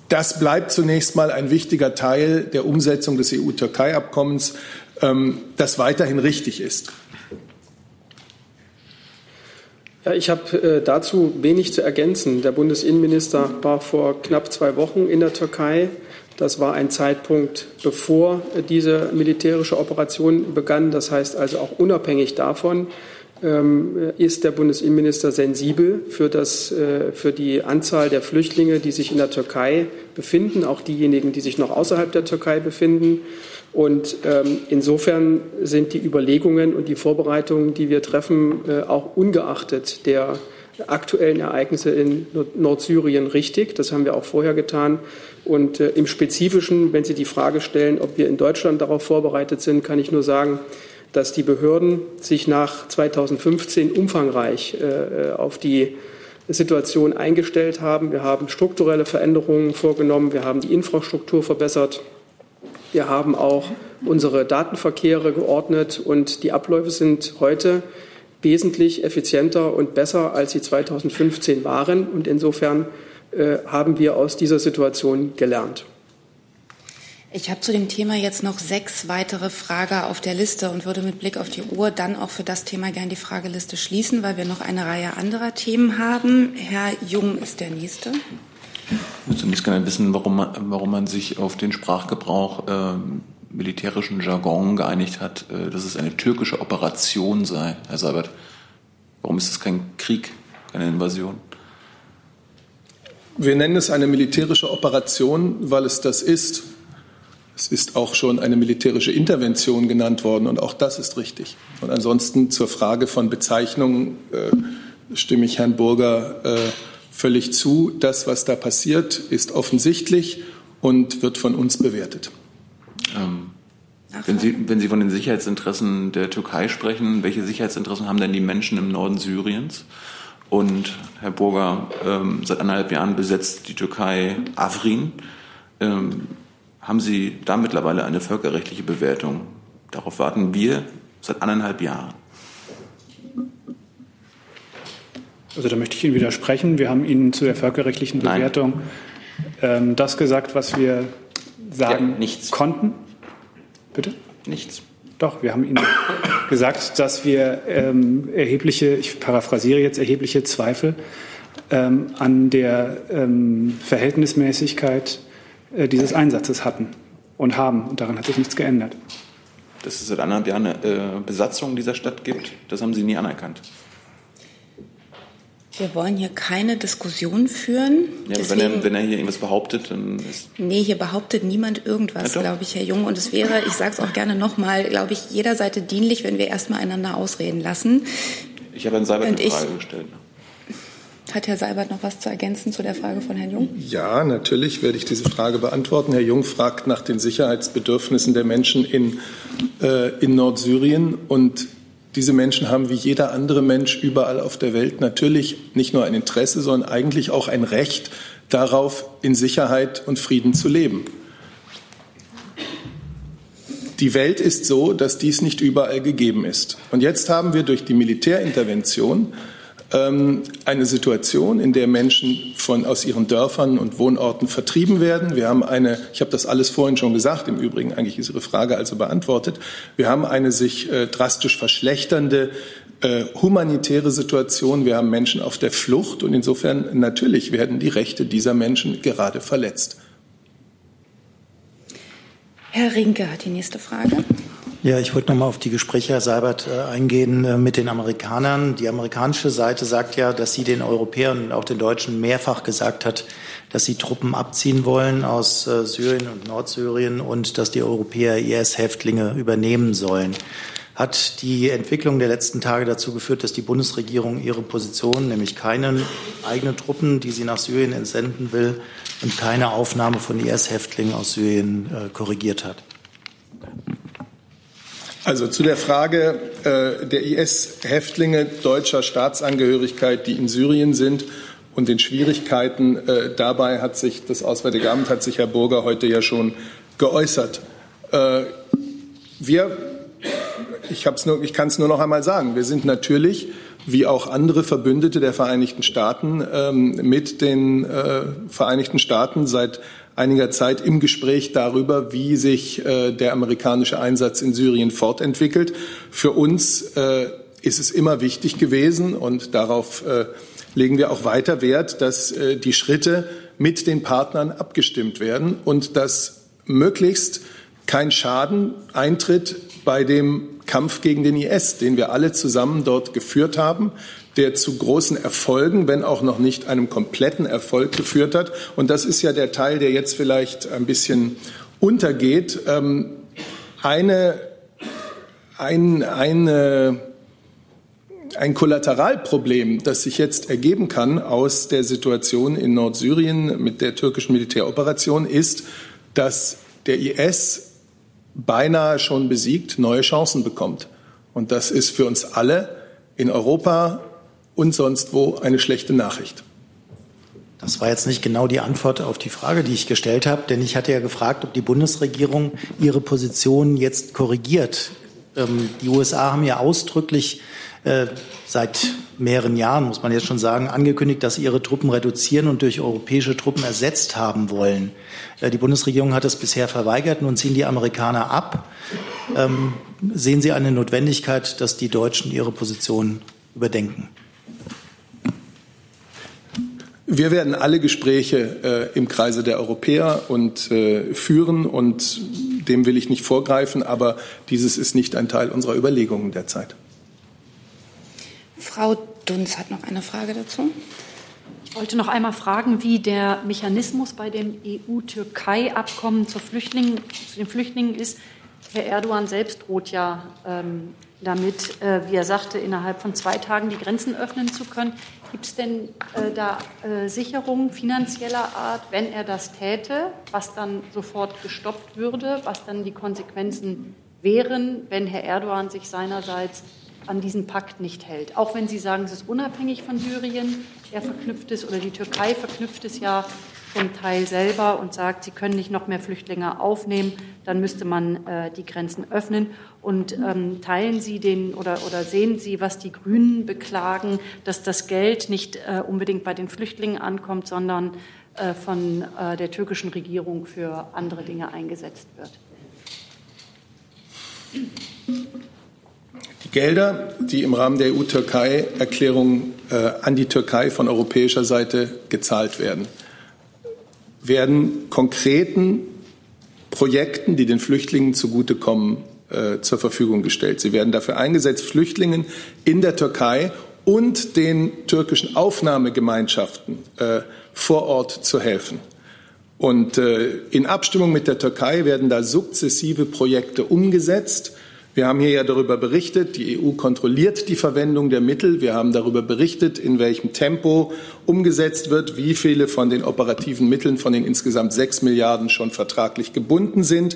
Das bleibt zunächst mal ein wichtiger Teil der Umsetzung des EU-Türkei-Abkommens, ähm, das weiterhin richtig ist. Ja, ich habe äh, dazu wenig zu ergänzen. Der Bundesinnenminister war vor knapp zwei Wochen in der Türkei. Das war ein Zeitpunkt, bevor diese militärische Operation begann. Das heißt also auch unabhängig davon, ähm, ist der Bundesinnenminister sensibel für, das, äh, für die Anzahl der Flüchtlinge, die sich in der Türkei befinden, auch diejenigen, die sich noch außerhalb der Türkei befinden. Und ähm, insofern sind die Überlegungen und die Vorbereitungen, die wir treffen, äh, auch ungeachtet der aktuellen Ereignisse in Nordsyrien richtig. Das haben wir auch vorher getan. Und äh, im Spezifischen, wenn Sie die Frage stellen, ob wir in Deutschland darauf vorbereitet sind, kann ich nur sagen, dass die Behörden sich nach 2015 umfangreich äh, auf die Situation eingestellt haben. Wir haben strukturelle Veränderungen vorgenommen. Wir haben die Infrastruktur verbessert. Wir haben auch unsere Datenverkehre geordnet und die Abläufe sind heute wesentlich effizienter und besser, als sie 2015 waren. Und insofern äh, haben wir aus dieser Situation gelernt. Ich habe zu dem Thema jetzt noch sechs weitere Fragen auf der Liste und würde mit Blick auf die Uhr dann auch für das Thema gern die Frageliste schließen, weil wir noch eine Reihe anderer Themen haben. Herr Jung ist der Nächste. Ich würde zunächst gerne wissen, warum man, warum man sich auf den Sprachgebrauch äh, militärischen Jargon geeinigt hat, äh, dass es eine türkische Operation sei, Herr Seibert. Warum ist es kein Krieg, keine Invasion? Wir nennen es eine militärische Operation, weil es das ist. Es ist auch schon eine militärische Intervention genannt worden und auch das ist richtig. Und ansonsten zur Frage von Bezeichnungen äh, stimme ich Herrn Burger äh, völlig zu. Das, was da passiert, ist offensichtlich und wird von uns bewertet. Ähm, wenn, Sie, wenn Sie von den Sicherheitsinteressen der Türkei sprechen, welche Sicherheitsinteressen haben denn die Menschen im Norden Syriens? Und Herr Burger, ähm, seit anderthalb Jahren besetzt die Türkei Afrin. Ähm, haben Sie da mittlerweile eine völkerrechtliche Bewertung? Darauf warten wir seit anderthalb Jahren. Also da möchte ich Ihnen widersprechen. Wir haben Ihnen zu der völkerrechtlichen Bewertung ähm, das gesagt, was wir sagen ja, nichts. konnten. Bitte? Nichts. Doch, wir haben Ihnen gesagt, dass wir ähm, erhebliche, ich paraphrasiere jetzt, erhebliche Zweifel ähm, an der ähm, Verhältnismäßigkeit äh, dieses Einsatzes hatten und haben. Und daran hat sich nichts geändert. Dass es seit anderthalb Jahren eine äh, Besatzung dieser Stadt gibt, das haben Sie nie anerkannt. Wir wollen hier keine Diskussion führen. Ja, Deswegen, wenn, er, wenn er hier irgendwas behauptet, dann ist. Nee, hier behauptet niemand irgendwas, ja, glaube ich, Herr Jung. Und es wäre, ich sage es auch gerne nochmal, glaube ich, jeder Seite dienlich, wenn wir erstmal einander ausreden lassen. Ich habe Herrn Seibert eine Frage gestellt. Hat Herr Seibert noch was zu ergänzen zu der Frage von Herrn Jung? Ja, natürlich werde ich diese Frage beantworten. Herr Jung fragt nach den Sicherheitsbedürfnissen der Menschen in, äh, in Nordsyrien. Und diese Menschen haben wie jeder andere Mensch überall auf der Welt natürlich nicht nur ein Interesse, sondern eigentlich auch ein Recht darauf, in Sicherheit und Frieden zu leben. Die Welt ist so, dass dies nicht überall gegeben ist. Und jetzt haben wir durch die Militärintervention eine Situation, in der Menschen von, aus ihren Dörfern und Wohnorten vertrieben werden. Wir haben eine, ich habe das alles vorhin schon gesagt, im Übrigen eigentlich ist Ihre Frage also beantwortet. Wir haben eine sich äh, drastisch verschlechternde äh, humanitäre Situation. Wir haben Menschen auf der Flucht und insofern natürlich werden die Rechte dieser Menschen gerade verletzt. Herr Rinke hat die nächste Frage. Ja, ich wollte noch mal auf die Gespräche, Herr Seibert, äh, eingehen äh, mit den Amerikanern. Die amerikanische Seite sagt ja, dass sie den Europäern und auch den Deutschen mehrfach gesagt hat, dass sie Truppen abziehen wollen aus äh, Syrien und Nordsyrien und dass die Europäer IS-Häftlinge übernehmen sollen. Hat die Entwicklung der letzten Tage dazu geführt, dass die Bundesregierung ihre Position, nämlich keine eigenen Truppen, die sie nach Syrien entsenden will, und keine Aufnahme von IS-Häftlingen aus Syrien korrigiert hat? Also zu der Frage äh, der IS-Häftlinge deutscher Staatsangehörigkeit, die in Syrien sind und den Schwierigkeiten äh, dabei hat sich das Auswärtige Amt, hat sich Herr Burger heute ja schon geäußert. Äh, wir, ich, nur, ich kann es nur noch einmal sagen, wir sind natürlich wie auch andere Verbündete der Vereinigten Staaten ähm, mit den äh, Vereinigten Staaten seit einiger Zeit im Gespräch darüber, wie sich äh, der amerikanische Einsatz in Syrien fortentwickelt. Für uns äh, ist es immer wichtig gewesen und darauf äh, legen wir auch weiter Wert, dass äh, die Schritte mit den Partnern abgestimmt werden und dass möglichst kein Schaden eintritt bei dem Kampf gegen den IS, den wir alle zusammen dort geführt haben, der zu großen Erfolgen, wenn auch noch nicht einem kompletten Erfolg geführt hat. Und das ist ja der Teil, der jetzt vielleicht ein bisschen untergeht. Ähm, eine, ein, eine, ein Kollateralproblem, das sich jetzt ergeben kann aus der Situation in Nordsyrien mit der türkischen Militäroperation, ist, dass der IS beinahe schon besiegt neue Chancen bekommt. Und das ist für uns alle in Europa und sonst wo eine schlechte Nachricht. Das war jetzt nicht genau die Antwort auf die Frage, die ich gestellt habe, denn ich hatte ja gefragt, ob die Bundesregierung ihre Position jetzt korrigiert. Ähm, die USA haben ja ausdrücklich äh, seit mehreren Jahren, muss man jetzt schon sagen, angekündigt, dass sie ihre Truppen reduzieren und durch europäische Truppen ersetzt haben wollen. Äh, die Bundesregierung hat es bisher verweigert. Nun ziehen die Amerikaner ab. Ähm, sehen Sie eine Notwendigkeit, dass die Deutschen ihre Position überdenken? Wir werden alle Gespräche äh, im Kreise der Europäer und äh, führen und dem will ich nicht vorgreifen, aber dieses ist nicht ein Teil unserer Überlegungen derzeit. Frau Dunz hat noch eine Frage dazu. wollte noch einmal fragen, wie der Mechanismus bei dem EU-Türkei-Abkommen zu den Flüchtlingen ist. Herr Erdogan selbst droht ja ähm, damit, äh, wie er sagte, innerhalb von zwei Tagen die Grenzen öffnen zu können. Gibt es denn äh, da äh, Sicherungen finanzieller Art, wenn er das täte, was dann sofort gestoppt würde, was dann die Konsequenzen wären, wenn Herr Erdogan sich seinerseits an diesen Pakt nicht hält. Auch wenn Sie sagen, es ist unabhängig von Syrien, er verknüpft es oder die Türkei verknüpft es ja zum Teil selber und sagt, sie können nicht noch mehr Flüchtlinge aufnehmen, dann müsste man äh, die Grenzen öffnen. Und ähm, teilen Sie den oder, oder sehen Sie, was die Grünen beklagen, dass das Geld nicht äh, unbedingt bei den Flüchtlingen ankommt, sondern äh, von äh, der türkischen Regierung für andere Dinge eingesetzt wird? Die Gelder, die im Rahmen der EU-Türkei-Erklärung äh, an die Türkei von europäischer Seite gezahlt werden, werden konkreten Projekten, die den Flüchtlingen zugutekommen, äh, zur Verfügung gestellt. Sie werden dafür eingesetzt, Flüchtlingen in der Türkei und den türkischen Aufnahmegemeinschaften äh, vor Ort zu helfen. Und äh, in Abstimmung mit der Türkei werden da sukzessive Projekte umgesetzt wir haben hier ja darüber berichtet, die EU kontrolliert die Verwendung der Mittel. Wir haben darüber berichtet, in welchem Tempo umgesetzt wird, wie viele von den operativen Mitteln von den insgesamt sechs Milliarden schon vertraglich gebunden sind,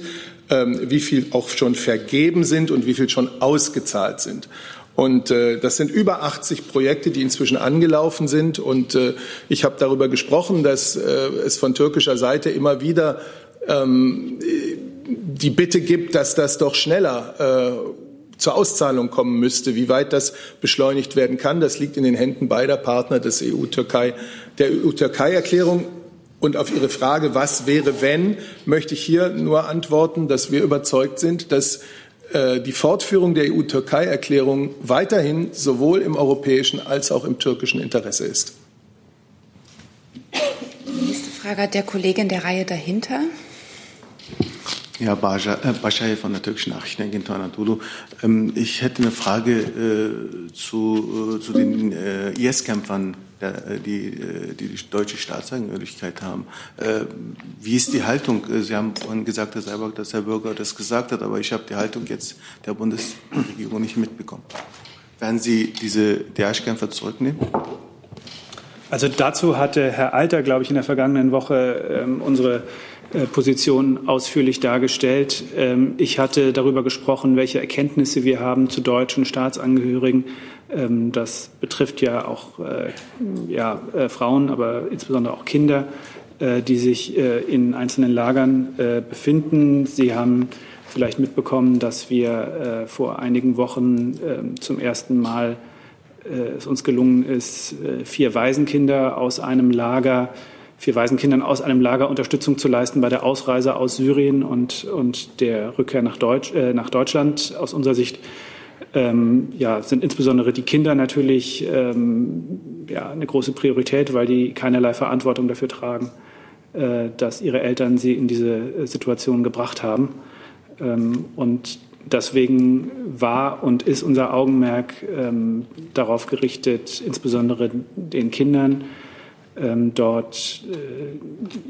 ähm, wie viel auch schon vergeben sind und wie viel schon ausgezahlt sind. Und äh, das sind über 80 Projekte, die inzwischen angelaufen sind. Und äh, ich habe darüber gesprochen, dass äh, es von türkischer Seite immer wieder ähm, die Bitte gibt, dass das doch schneller äh, zur Auszahlung kommen müsste. Wie weit das beschleunigt werden kann, das liegt in den Händen beider Partner des EU-Türkei, der EU-Türkei-Erklärung. Und auf Ihre Frage, was wäre, wenn, möchte ich hier nur antworten, dass wir überzeugt sind, dass äh, die Fortführung der EU-Türkei-Erklärung weiterhin sowohl im europäischen als auch im türkischen Interesse ist. Die nächste Frage hat der Kollegin der Reihe dahinter. Ja, äh, von der türkischen Nachrichtenagentur Anadolu. Ähm, ich hätte eine Frage äh, zu, äh, zu den IS-Kämpfern, die, die deutsche Staatsangehörigkeit haben. wie ist die Haltung? Sie haben vorhin gesagt, dass Herr Bürger das gesagt hat, aber ich habe die Haltung jetzt der Bundesregierung nicht mitbekommen. Werden Sie diese Daesh-Kämpfer zurücknehmen? Also dazu hatte Herr Alter, glaube ich, in der vergangenen Woche ähm, unsere Position ausführlich dargestellt. Ähm, ich hatte darüber gesprochen, welche Erkenntnisse wir haben zu deutschen Staatsangehörigen. Ähm, das betrifft ja auch äh, ja, äh, Frauen, aber insbesondere auch Kinder, die sich in einzelnen Lagern befinden. Sie haben vielleicht mitbekommen, dass wir vor einigen Wochen ähm, zum ersten Mal es uns gelungen ist, vier Waisenkinder aus einem Lager vier Waisenkindern aus einem Lager Unterstützung zu leisten bei der Ausreise aus Syrien und, und der Rückkehr nach, Deutsch, äh, nach Deutschland. Aus unserer Sicht ähm, ja, sind insbesondere die Kinder natürlich ähm, ja, eine große Priorität, weil die keinerlei Verantwortung dafür tragen, äh, dass ihre Eltern sie in diese Situation gebracht haben. Ähm, und deswegen war und ist unser Augenmerk ähm, darauf gerichtet, insbesondere den Kindern, dort äh,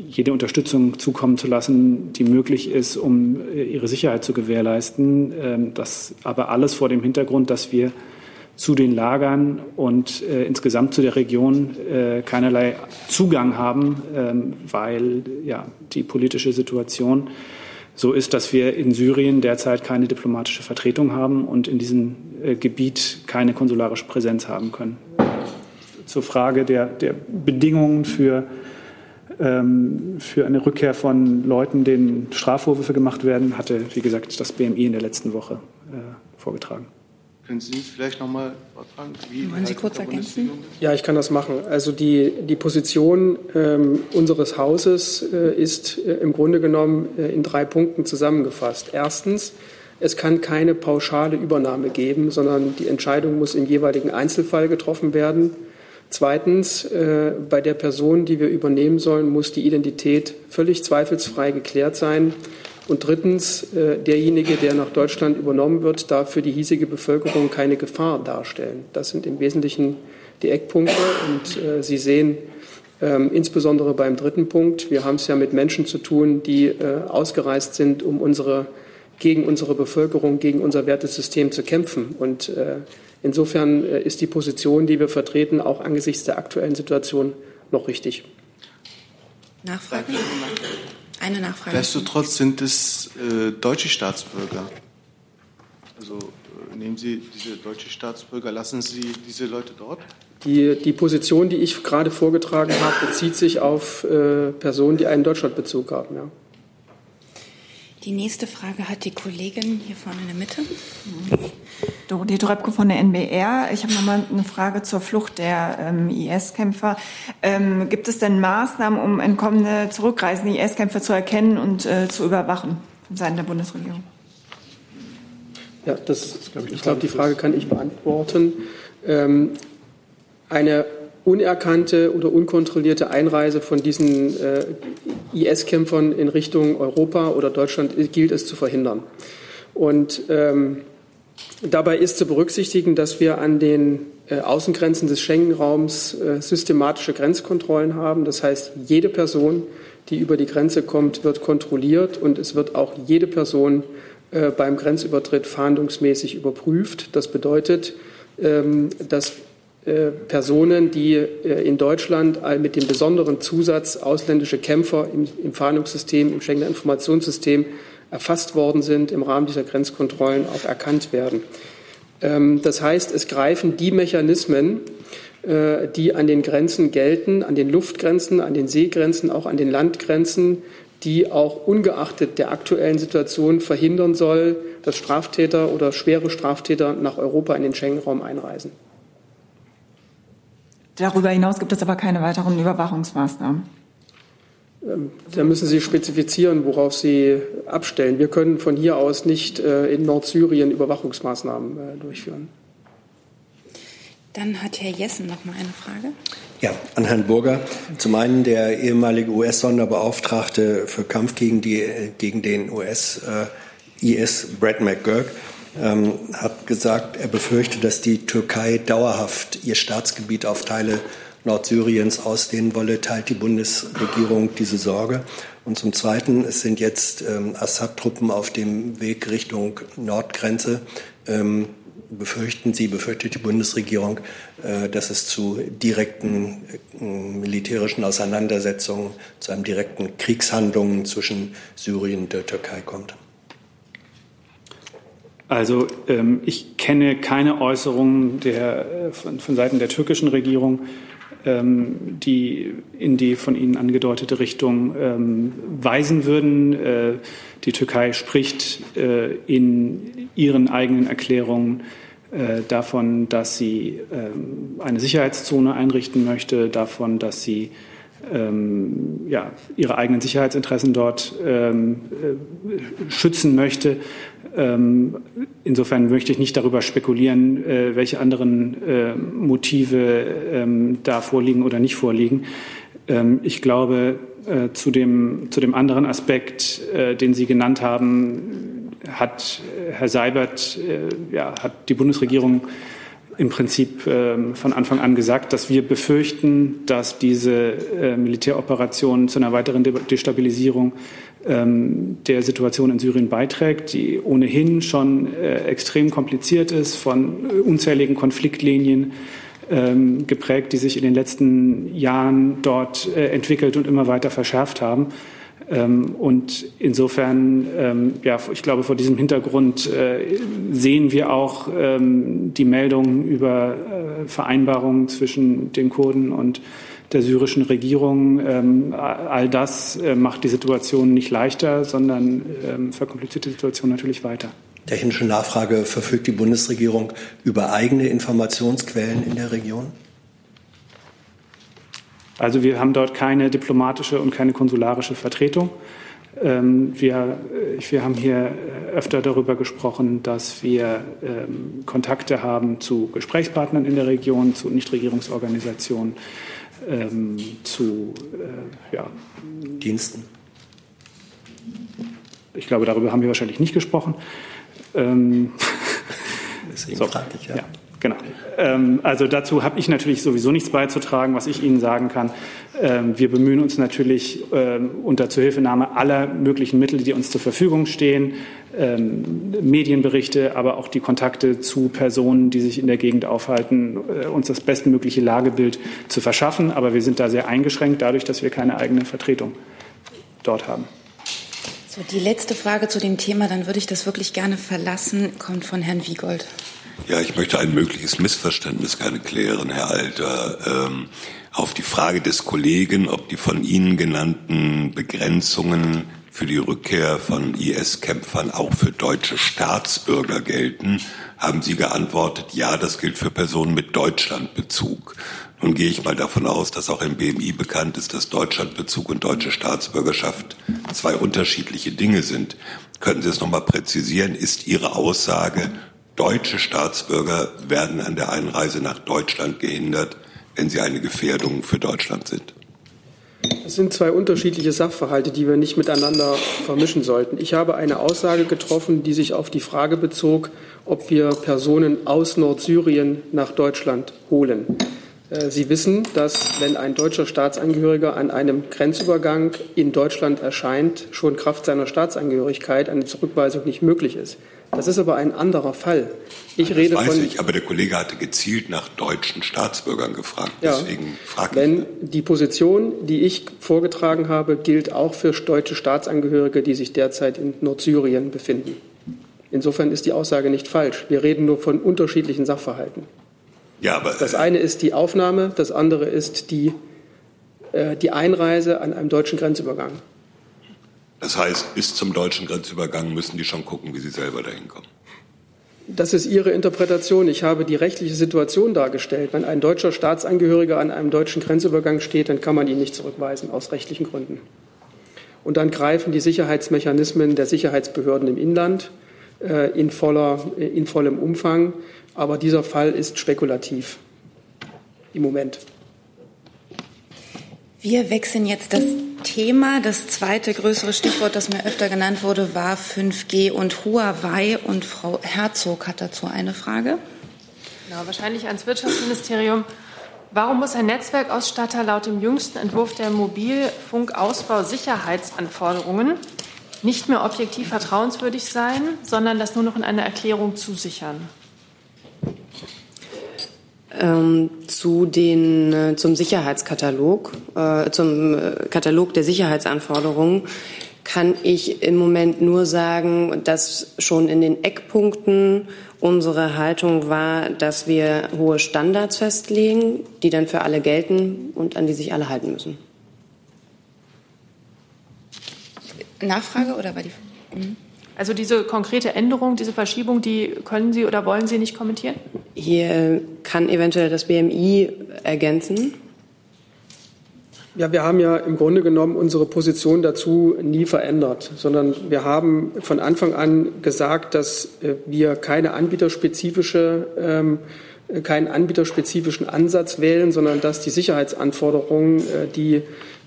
jede Unterstützung zukommen zu lassen, die möglich ist, um äh, ihre Sicherheit zu gewährleisten. Ähm, das aber alles vor dem Hintergrund, dass wir zu den Lagern und äh, insgesamt zu der Region äh, keinerlei Zugang haben, ähm, weil ja, die politische Situation so ist, dass wir in Syrien derzeit keine diplomatische Vertretung haben und in diesem äh, Gebiet keine konsularische Präsenz haben können zur Frage der, der Bedingungen für, ähm, für eine Rückkehr von Leuten, denen Strafvorwürfe gemacht werden, hatte, wie gesagt, das BMI in der letzten Woche äh, vorgetragen. Können Sie uns vielleicht noch mal fragen? Wie Wollen Sie kurz ergänzen? Ja, ich kann das machen. Also die, die Position ähm, unseres Hauses äh, ist äh, im Grunde genommen äh, in drei Punkten zusammengefasst. Erstens, es kann keine pauschale Übernahme geben, sondern die Entscheidung muss im jeweiligen Einzelfall getroffen werden. Zweitens, äh, bei der Person, die wir übernehmen sollen, muss die Identität völlig zweifelsfrei geklärt sein. Und drittens, äh, derjenige, der nach Deutschland übernommen wird, darf für die hiesige Bevölkerung keine Gefahr darstellen. Das sind im Wesentlichen die Eckpunkte. Und äh, Sie sehen Ähm, insbesondere beim dritten Punkt. Wir haben es ja mit Menschen zu tun, die äh, ausgereist sind, um unsere, gegen unsere Bevölkerung, gegen unser Wertesystem zu kämpfen. Und äh, insofern äh, ist die Position, die wir vertreten, auch angesichts der aktuellen Situation noch richtig. Nachfrage? Eine Nachfrage. Nichtsdestotrotz sind es äh, deutsche Staatsbürger. Also äh, nehmen Sie diese deutsche Staatsbürger, lassen Sie diese Leute dort? Die, die Position, die ich gerade vorgetragen habe, bezieht sich auf äh, Personen, die einen Deutschlandbezug haben. Ja. Die nächste Frage hat die Kollegin hier vorne in der Mitte. Dorothee Dröpke von der NBR. Ich habe nochmal eine Frage zur Flucht der ähm, IS-Kämpfer. Ähm, gibt es denn Maßnahmen, um entkommene, zurückreisende IS-Kämpfer zu erkennen und äh, zu überwachen von Seiten der Bundesregierung? Ja, das, ich glaube, die Frage kann ich beantworten. Ähm, eine unerkannte oder unkontrollierte Einreise von diesen äh, IS-Kämpfern in Richtung Europa oder Deutschland gilt es zu verhindern. Und ähm, dabei ist zu berücksichtigen, dass wir an den äh, Außengrenzen des Schengen-Raums äh, systematische Grenzkontrollen haben. Das heißt, jede Person, die über die Grenze kommt, wird kontrolliert und es wird auch jede Person äh, beim Grenzübertritt fahndungsmäßig überprüft. Das bedeutet, ähm, dass Personen, die äh, in Deutschland mit dem besonderen Zusatz ausländische Kämpfer im, im Fahndungssystem, im Schengener Informationssystem erfasst worden sind, im Rahmen dieser Grenzkontrollen auch erkannt werden. Ähm, das heißt, es greifen die Mechanismen, äh, die an den Grenzen gelten, an den Luftgrenzen, an den Seegrenzen, auch an den Landgrenzen, die auch ungeachtet der aktuellen Situation verhindern soll, dass Straftäter oder schwere Straftäter nach Europa in den Schengen-Raum einreisen. Darüber hinaus gibt es aber keine weiteren Überwachungsmaßnahmen. Ähm, da müssen Sie spezifizieren, worauf Sie abstellen. Wir können von hier aus nicht äh, in Nordsyrien Überwachungsmaßnahmen äh, durchführen. Dann hat Herr Jessen noch mal eine Frage. Ja, an Herrn Burger. Zum einen der ehemalige US-Sonderbeauftragte für Kampf gegen, die, gegen den US-IS, äh, Brad McGurk, ähm, hat gesagt, er befürchte, dass die Türkei dauerhaft ihr Staatsgebiet auf Teile Nordsyriens ausdehnen wolle, teilt die Bundesregierung diese Sorge. Und zum Zweiten, es sind jetzt ähm, Assad-Truppen auf dem Weg Richtung Nordgrenze. Ähm, befürchten Sie, befürchtet die Bundesregierung, äh, dass es zu direkten äh, militärischen Auseinandersetzungen, zu einem direkten Kriegshandlungen zwischen Syrien und der Türkei kommt? Also ähm, ich kenne keine Äußerungen der, äh, von, von Seiten der türkischen Regierung, ähm, die in die von Ihnen angedeutete Richtung ähm, weisen würden. Äh, die Türkei spricht äh, in ihren eigenen Erklärungen äh, davon, dass sie ähm, eine Sicherheitszone einrichten möchte, davon, dass sie ähm, ja, ihre eigenen Sicherheitsinteressen dort ähm, äh, schützen möchte. Ähm, insofern möchte ich nicht darüber spekulieren, äh, welche anderen äh, Motive ähm, da vorliegen oder nicht vorliegen. Ähm, ich glaube, äh, zu, dem, zu dem anderen Aspekt, äh, den Sie genannt haben, hat Herr Seibert, äh, ja, hat die Bundesregierung im Prinzip ähm, von Anfang an gesagt, dass wir befürchten, dass diese äh, Militäroperation zu einer weiteren Destabilisierung ähm, der Situation in Syrien beiträgt, die ohnehin schon äh, extrem kompliziert ist, von unzähligen Konfliktlinien ähm, geprägt, die sich in den letzten Jahren dort äh, entwickelt und immer weiter verschärft haben. Ähm, und insofern, ähm, ja, ich glaube, vor diesem Hintergrund äh, sehen wir auch ähm, die Meldungen über äh, Vereinbarungen zwischen den Kurden und der syrischen Regierung. all das äh, macht die Situation nicht leichter, sondern verkompliziert die Situation natürlich weiter. Technische Nachfrage. Verfügt die Bundesregierung über eigene Informationsquellen in der Region? Also wir haben dort keine diplomatische und keine konsularische Vertretung. Ähm, wir, wir haben hier öfter darüber gesprochen, dass wir ähm, Kontakte haben zu Gesprächspartnern in der Region, zu Nichtregierungsorganisationen, ähm, zu äh, ja, Diensten. Ich glaube, darüber haben wir wahrscheinlich nicht gesprochen. Deswegen so, frage ich ja. ja. Genau. Ähm, also dazu habe ich natürlich sowieso nichts beizutragen. Was ich Ihnen sagen kann, ähm, wir bemühen uns natürlich ähm, unter Zuhilfenahme aller möglichen Mittel, die uns zur Verfügung stehen, ähm, Medienberichte, aber auch die Kontakte zu Personen, die sich in der Gegend aufhalten, äh, uns das bestmögliche Lagebild zu verschaffen. Aber wir sind da sehr eingeschränkt dadurch, dass wir keine eigene Vertretung dort haben. So, die letzte Frage zu dem Thema, dann würde ich das wirklich gerne verlassen, kommt von Herrn Wiegold. Ja, ich möchte ein mögliches Missverständnis gerne klären, Herr Alter. Ähm, auf die Frage des Kollegen, ob die von Ihnen genannten Begrenzungen für die Rückkehr von IS-Kämpfern auch für deutsche Staatsbürger gelten, haben Sie geantwortet, ja, das gilt für Personen mit Deutschlandbezug. Nun gehe ich mal davon aus, dass auch im BMI bekannt ist, dass Deutschlandbezug und deutsche Staatsbürgerschaft zwei unterschiedliche Dinge sind. Könnten Sie es nochmal präzisieren? Ist Ihre Aussage, deutsche Staatsbürger werden an der Einreise nach Deutschland gehindert, wenn sie eine Gefährdung für Deutschland sind? Das sind zwei unterschiedliche Sachverhalte, die wir nicht miteinander vermischen sollten. Ich habe eine Aussage getroffen, die sich auf die Frage bezog, ob wir Personen aus Nordsyrien nach Deutschland holen. Äh, Sie wissen, dass wenn ein deutscher Staatsangehöriger an einem Grenzübergang in Deutschland erscheint, schon Kraft seiner Staatsangehörigkeit eine Zurückweisung nicht möglich ist. Das ist aber ein anderer Fall. Ich das rede weiß von. ich, aber der Kollege hatte gezielt nach deutschen Staatsbürgern gefragt. Ja, Deswegen frage wenn die Position, die ich vorgetragen habe, gilt auch für deutsche Staatsangehörige, die sich derzeit in Nordsyrien befinden. Insofern ist die Aussage nicht falsch. Wir reden nur von unterschiedlichen Sachverhalten. Ja, aber das eine ist die Aufnahme, das andere ist die, äh, die Einreise an einem deutschen Grenzübergang. Das heißt, bis zum deutschen Grenzübergang müssen die schon gucken, wie sie selber dahin kommen. Das ist Ihre Interpretation. Ich habe die rechtliche Situation dargestellt. Wenn ein deutscher Staatsangehöriger an einem deutschen Grenzübergang steht, dann kann man ihn nicht zurückweisen, aus rechtlichen Gründen. Und dann greifen die Sicherheitsmechanismen der Sicherheitsbehörden im Inland äh, in, voller, in vollem Umfang. Aber dieser Fall ist spekulativ im Moment. Wir wechseln jetzt das Thema. Das zweite größere Stichwort, das mir öfter genannt wurde, war 5G und Huawei. Und Frau Herzog hat dazu eine Frage. Genau, wahrscheinlich ans Wirtschaftsministerium. Warum muss ein Netzwerkausstatter laut dem jüngsten Entwurf der Mobilfunkausbau Sicherheitsanforderungen nicht mehr objektiv vertrauenswürdig sein, sondern das nur noch in einer Erklärung zusichern? Ähm, zu den, äh, zum Sicherheitskatalog, äh, zum äh, Katalog der Sicherheitsanforderungen kann ich im Moment nur sagen, dass schon in den Eckpunkten unsere Haltung war, dass wir hohe Standards festlegen, die dann für alle gelten und an die sich alle halten müssen. Nachfrage oder war die? Mhm. Also diese konkrete Änderung, diese Verschiebung, die können Sie oder wollen Sie nicht kommentieren? Hier kann eventuell das BMI ergänzen. Ja, wir haben ja im Grunde genommen unsere Position dazu nie verändert, sondern wir haben von Anfang an gesagt, dass äh, wir keine anbieterspezifische, ähm, keinen anbieterspezifischen Ansatz wählen, sondern dass die Sicherheitsanforderungen, äh, die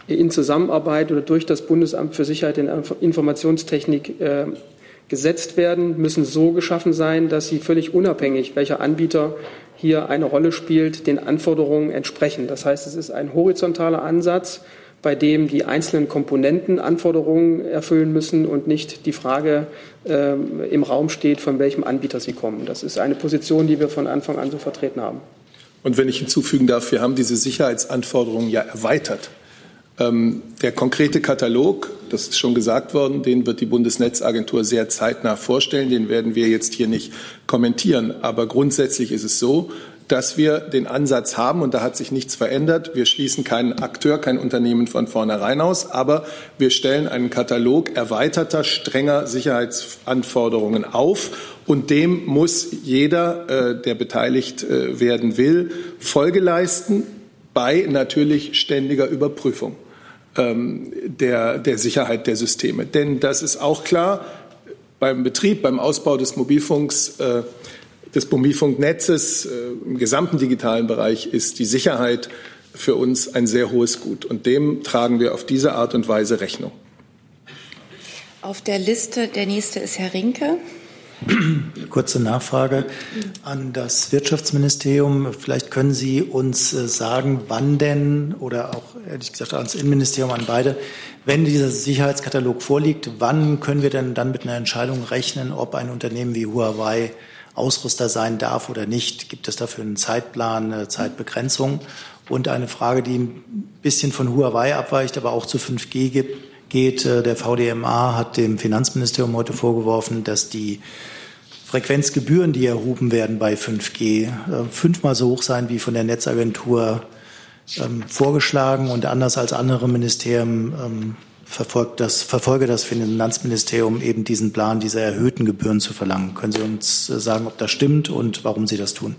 in Zusammenarbeit oder durch das Bundesamt für Sicherheit in Informationstechnik äh, gesetzt werden, müssen so geschaffen sein, dass sie völlig unabhängig, welcher Anbieter hier eine Rolle spielt, den Anforderungen entsprechen. Das heißt, es ist ein horizontaler Ansatz, bei dem die einzelnen Komponenten Anforderungen erfüllen müssen und nicht die Frage äh, im Raum steht, von welchem Anbieter sie kommen. Das ist eine Position, die wir von Anfang an so vertreten haben. Und wenn ich hinzufügen darf, wir haben diese Sicherheitsanforderungen ja erweitert. Ähm, der konkrete Katalog, das ist schon gesagt worden, den wird die Bundesnetzagentur sehr zeitnah vorstellen. Den werden wir jetzt hier nicht kommentieren. Aber grundsätzlich ist es so, dass wir den Ansatz haben, und da hat sich nichts verändert. Wir schließen keinen Akteur, kein Unternehmen von vornherein aus, aber wir stellen einen Katalog erweiterter, strenger Sicherheitsanforderungen auf. Und dem muss jeder, äh, der beteiligt äh, werden will, Folge leisten bei natürlich ständiger Überprüfung ähm, der, der Sicherheit der Systeme. Denn das ist auch klar, beim Betrieb, beim Ausbau des Mobilfunks, äh, des Mobilfunknetzes äh, im gesamten digitalen Bereich ist die Sicherheit für uns ein sehr hohes Gut. Und dem tragen wir auf diese Art und Weise Rechnung. Auf der Liste, der nächste ist Herr Rinke. Kurze Nachfrage an das Wirtschaftsministerium. Vielleicht können Sie uns äh, sagen, wann denn oder auch ehrlich gesagt ans Innenministerium, an beide, wenn dieser Sicherheitskatalog vorliegt, wann können wir denn dann mit einer Entscheidung rechnen, ob ein Unternehmen wie Huawei Ausrüster sein darf oder nicht? Gibt es dafür einen Zeitplan, eine Zeitbegrenzung? Und eine Frage, die ein bisschen von Huawei abweicht, aber auch zu 5G gibt, geht. Äh, der VDMA hat dem Finanzministerium heute vorgeworfen, dass die Frequenzgebühren, die erhoben werden bei 5G, äh, fünfmal so hoch sein wie von der Netzagentur ähm, vorgeschlagen und anders als andere Ministerien ähm, verfolgt das, verfolge das Finanzministerium eben diesen Plan, diese erhöhten Gebühren zu verlangen. Können Sie uns äh, sagen, ob das stimmt und warum Sie das tun?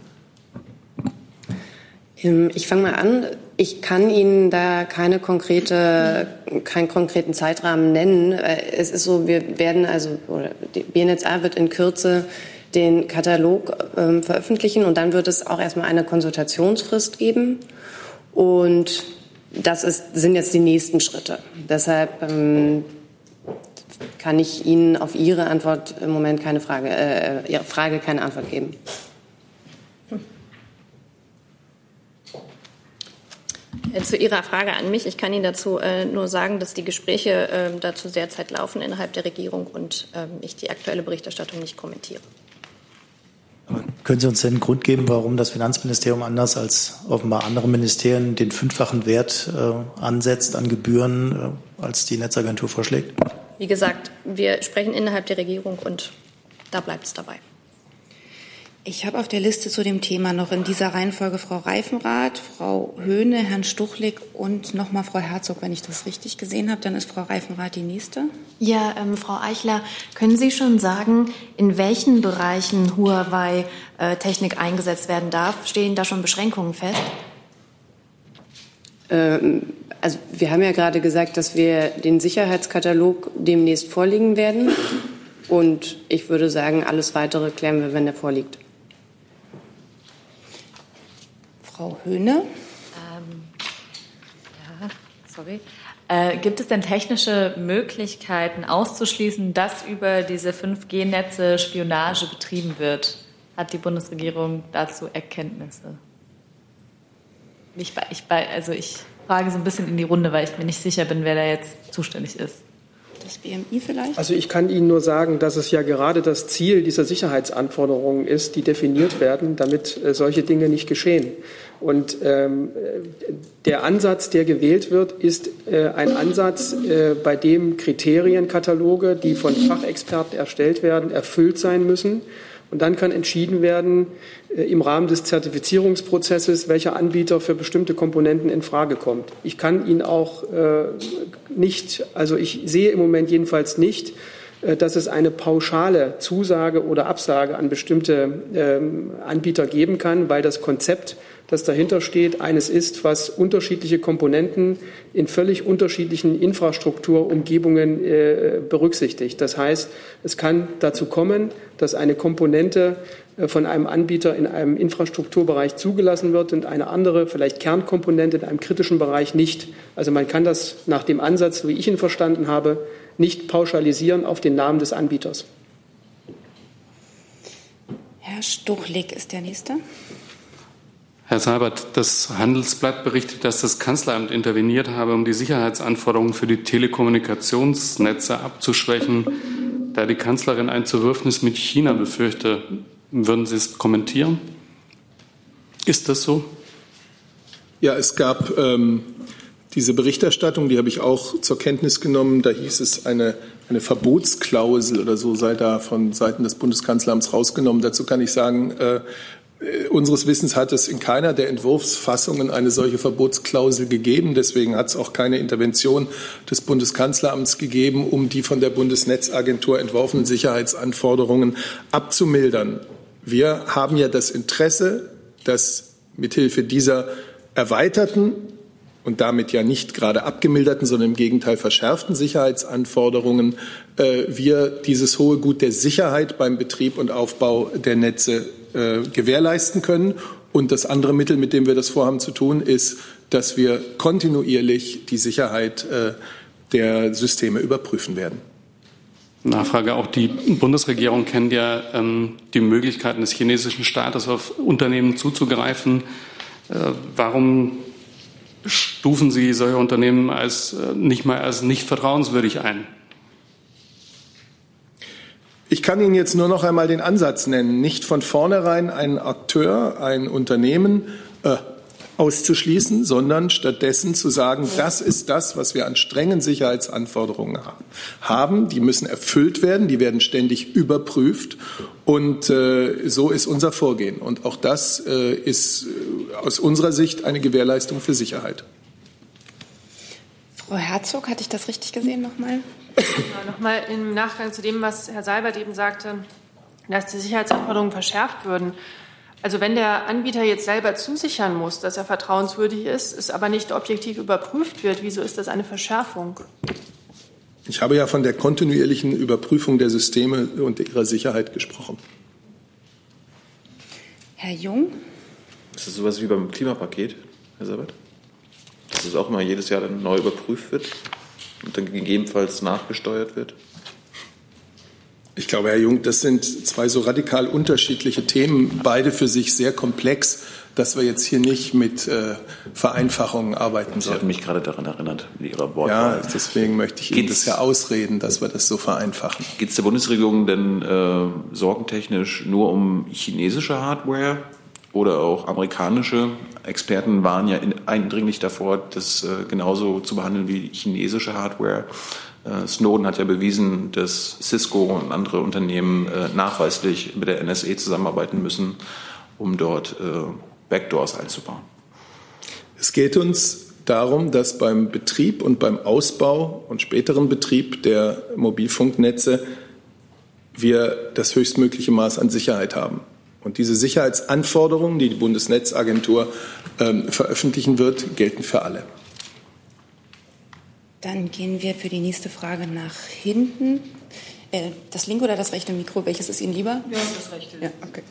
Ähm, ich fange mal an. Ich kann Ihnen da keine konkrete, keinen konkreten Zeitrahmen nennen. Äh, es ist so, wir werden also, oder die BNetzA wird in Kürze den Katalog ähm, veröffentlichen und dann wird es auch erstmal eine Konsultationsfrist geben. Und das ist, sind jetzt die nächsten Schritte. Deshalb ähm, kann ich Ihnen auf Ihre Antwort im Moment keine Frage, äh, Ihre Frage keine Antwort geben. Zu Ihrer Frage an mich. Ich kann Ihnen dazu äh, nur sagen, dass die Gespräche äh, dazu derzeit laufen innerhalb der Regierung und äh, ich die aktuelle Berichterstattung nicht kommentiere. Aber können Sie uns denn einen Grund geben, warum das Finanzministerium anders als offenbar andere Ministerien den fünffachen Wert äh, ansetzt an Gebühren, äh, als die Netzagentur vorschlägt? Wie gesagt, wir sprechen innerhalb der Regierung und da bleibt es dabei. Ich habe auf der Liste zu dem Thema noch in dieser Reihenfolge Frau Reifenrath, Frau Höhne, Herrn Stuchlik und nochmal Frau Herzog. Wenn ich das richtig gesehen habe, dann ist Frau Reifenrath die nächste. Ja, ähm, Frau Eichler, können Sie schon sagen, in welchen Bereichen Huawei-Technik äh, eingesetzt werden darf? Stehen da schon Beschränkungen fest? Ähm, also wir haben ja gerade gesagt, dass wir den Sicherheitskatalog demnächst vorlegen werden. Und ich würde sagen, alles Weitere klären wir, wenn er vorliegt. Frau Höhne. Ähm, ja, sorry. Äh, gibt es denn technische Möglichkeiten auszuschließen, dass über diese 5G-Netze Spionage betrieben wird? Hat die Bundesregierung dazu Erkenntnisse? Ich, ich, also ich frage so ein bisschen in die Runde, weil ich mir nicht sicher bin, wer da jetzt zuständig ist das BMI vielleicht? Also ich kann Ihnen nur sagen, dass es ja gerade das Ziel dieser Sicherheitsanforderungen ist, die definiert werden, damit äh, solche Dinge nicht geschehen. Und ähm, der Ansatz, der gewählt wird, ist äh, ein Ansatz, äh, bei dem Kriterienkataloge, die von Fachexperten erstellt werden, erfüllt sein müssen. Und dann kann entschieden werden äh, im Rahmen des Zertifizierungsprozesses, welcher Anbieter für bestimmte Komponenten in Frage kommt. Ich kann Ihnen auch äh, nicht, also ich sehe im Moment jedenfalls nicht, äh, dass es eine pauschale Zusage oder Absage an bestimmte ähm, Anbieter geben kann, weil das Konzept das dahinter steht, eines ist, was unterschiedliche Komponenten in völlig unterschiedlichen Infrastrukturumgebungen äh, berücksichtigt. Das heißt, es kann dazu kommen, dass eine Komponente äh, von einem Anbieter in einem Infrastrukturbereich zugelassen wird und eine andere, vielleicht Kernkomponente in einem kritischen Bereich nicht. Also man kann das nach dem Ansatz, wie ich ihn verstanden habe, nicht pauschalisieren auf den Namen des Anbieters. Herr Stuchlik ist der Nächste. Herr Seibert, das Handelsblatt berichtet, dass das Kanzleramt interveniert habe, um die Sicherheitsanforderungen für die Telekommunikationsnetze abzuschwächen. Da die Kanzlerin ein Zerwürfnis mit China befürchte, würden Sie es kommentieren? Ist das so? Ja, es gab ähm, diese Berichterstattung, die habe ich auch zur Kenntnis genommen. Da hieß es, eine, eine Verbotsklausel oder so sei da von Seiten des Bundeskanzleramts rausgenommen. Dazu kann ich sagen, äh, unseres Wissens hat es in keiner der Entwurfsfassungen eine solche Verbotsklausel gegeben. Deswegen hat es auch keine Intervention des Bundeskanzleramts gegeben, um die von der Bundesnetzagentur entworfenen Sicherheitsanforderungen abzumildern. Wir haben ja das Interesse, dass mithilfe dieser erweiterten und damit ja nicht gerade abgemilderten, sondern im Gegenteil verschärften Sicherheitsanforderungen äh, wir dieses hohe Gut der Sicherheit beim Betrieb und Aufbau der Netze äh, gewährleisten können. Und das andere Mittel, mit dem wir das vorhaben zu tun, ist, dass wir kontinuierlich die Sicherheit äh, der Systeme überprüfen werden. Nachfrage. Auch die Bundesregierung kennt ja ähm, die Möglichkeiten des chinesischen Staates auf Unternehmen zuzugreifen. Äh, warum stufen Sie solche Unternehmen als äh, nicht mal als nicht vertrauenswürdig ein? Ich kann Ihnen jetzt nur noch einmal den Ansatz nennen, nicht von vornherein einen Akteur, ein Unternehmen äh, auszuschließen, sondern stattdessen zu sagen, das ist das, was wir an strengen Sicherheitsanforderungen haben. Die müssen erfüllt werden, die werden ständig überprüft und äh, so ist unser Vorgehen. Und auch das äh, ist äh, aus unserer Sicht eine Gewährleistung für Sicherheit. Frau Herzog, hatte ich das richtig gesehen nochmal? Ja, nochmal im Nachgang zu dem, was Herr Seibert eben sagte, dass die Sicherheitsanforderungen verschärft würden. Also wenn der Anbieter jetzt selber zusichern muss, dass er vertrauenswürdig ist, es aber nicht objektiv überprüft wird, wieso ist das eine Verschärfung? Ich habe ja von der kontinuierlichen Überprüfung der Systeme und ihrer Sicherheit gesprochen. Herr Jung? Ist das sowas wie beim Klimapaket, Herr Sabat? Dass es auch immer jedes Jahr dann neu überprüft wird und dann gegebenenfalls nachgesteuert wird? Ich glaube, Herr Jung, das sind zwei so radikal unterschiedliche Themen, beide für sich sehr komplex, dass wir jetzt hier nicht mit äh, Vereinfachungen arbeiten sollten. Sie hatten mich gerade daran erinnert, mit Ihrer Wortwahl. Ja, deswegen möchte ich Ihnen das ja ausreden, dass wir das so vereinfachen. Geht es der Bundesregierung denn äh, sorgentechnisch nur um chinesische Hardware oder auch amerikanische? Experten waren ja in, eindringlich davor, das äh, genauso zu behandeln wie chinesische Hardware. Äh, Snowden hat ja bewiesen, dass Cisco und andere Unternehmen äh, nachweislich mit der NSA zusammenarbeiten müssen, um dort Backdoors einzubauen. Es geht uns darum, dass beim Betrieb und beim Ausbau und späteren Betrieb der Mobilfunknetze wir das höchstmögliche Maß an Sicherheit haben. Und diese Sicherheitsanforderungen, die die Bundesnetzagentur ähm, veröffentlichen wird, gelten für alle. Dann gehen wir für die nächste Frage nach hinten. Äh, das linke oder das rechte Mikro, welches ist Ihnen lieber? Ja, das rechte. Ja, okay.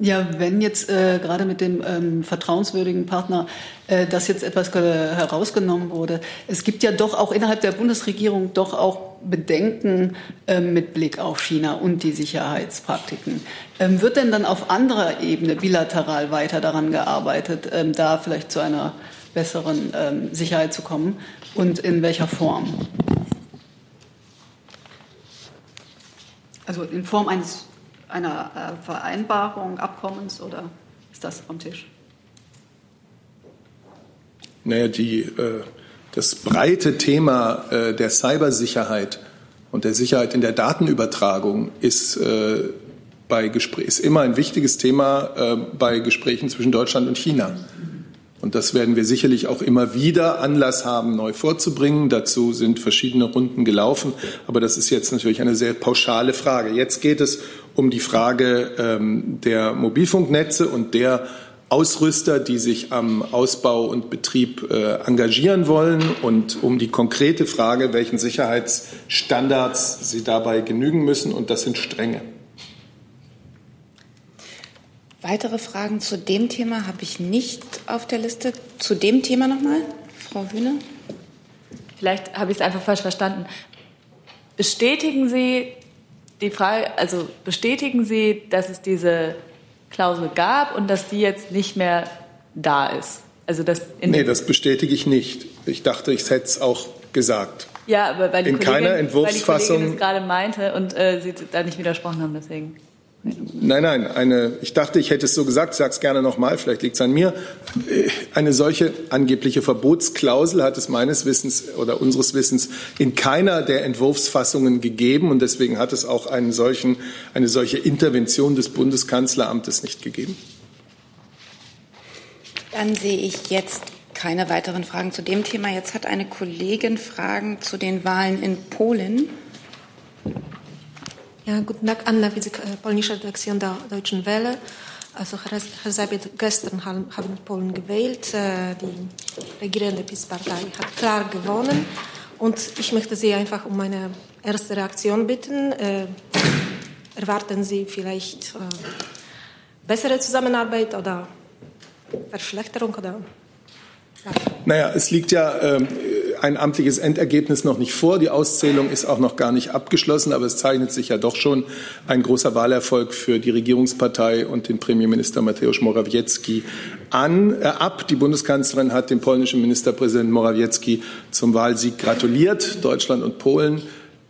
Ja, wenn jetzt äh, gerade mit dem ähm, vertrauenswürdigen Partner äh, das jetzt etwas äh, herausgenommen wurde, es gibt ja doch auch innerhalb der Bundesregierung doch auch Bedenken äh, mit Blick auf China und die Sicherheitspraktiken. Ähm, wird denn dann auf anderer Ebene bilateral weiter daran gearbeitet, ähm, da vielleicht zu einer besseren ähm, Sicherheit zu kommen und in welcher Form? Also in Form eines, einer äh, Vereinbarung, Abkommens oder ist das am Tisch? Naja, die, äh, das breite Thema äh, der Cybersicherheit und der Sicherheit in der Datenübertragung ist, bei ist immer ein wichtiges Thema bei Gesprächen zwischen Deutschland und China. Und das werden wir sicherlich auch immer wieder Anlass haben, neu vorzubringen. Dazu sind verschiedene Runden gelaufen. Aber das ist jetzt natürlich eine sehr pauschale Frage. Jetzt geht es um die Frage ähm, der Mobilfunknetze und der Ausrüster, die sich am Ausbau und Betrieb äh, engagieren wollen und um die konkrete Frage, welchen Sicherheitsstandards sie dabei genügen müssen. Und das sind strenge. Weitere Fragen zu dem Thema habe ich nicht auf der Liste. Zu dem Thema nochmal, Frau Hühne? Vielleicht habe ich es einfach falsch verstanden. Bestätigen Sie die Frage, also bestätigen Sie, dass es diese Klausel gab und dass die jetzt nicht mehr da ist? Also das nee, das bestätige ich nicht. Ich dachte, ich hätte es auch gesagt. Ja, aber weil die in Kollegin, keiner Entwurfsfassung weil die Kollegin es gerade meinte und äh, Sie da nicht widersprochen haben, deswegen. Nein, nein, eine, ich dachte, ich hätte es so gesagt, ich sage es gerne nochmal, vielleicht liegt es an mir. Eine solche angebliche Verbotsklausel hat es meines Wissens oder unseres Wissens in keiner der Entwurfsfassungen gegeben und deswegen hat es auch einen solchen, eine solche Intervention des Bundeskanzleramtes nicht gegeben. Dann sehe ich jetzt keine weiteren Fragen zu dem Thema. Jetzt hat eine Kollegin Fragen zu den Wahlen in Polen. Ja, guten Tag, Anna Widzik, polnische Redaktion der Deutschen Welle. Also Herr, Seibert, gestern haben, haben Polen gewählt. Äh, die regierende PiS-Partei hat klar gewonnen. Und ich möchte Sie einfach um eine erste Reaktion bitten. Äh, erwarten Sie vielleicht äh, bessere Zusammenarbeit oder Verschlechterung? Oder? Naja, es liegt ja äh, ein amtliches Endergebnis noch nicht vor. Die Auszählung ist auch noch gar nicht abgeschlossen, aber es zeichnet sich ja doch schon ein großer Wahlerfolg für die Regierungspartei und den Premierminister Mateusz Morawiecki an, äh, ab. Die Bundeskanzlerin hat dem polnischen Ministerpräsidenten Morawiecki zum Wahlsieg gratuliert. Deutschland und Polen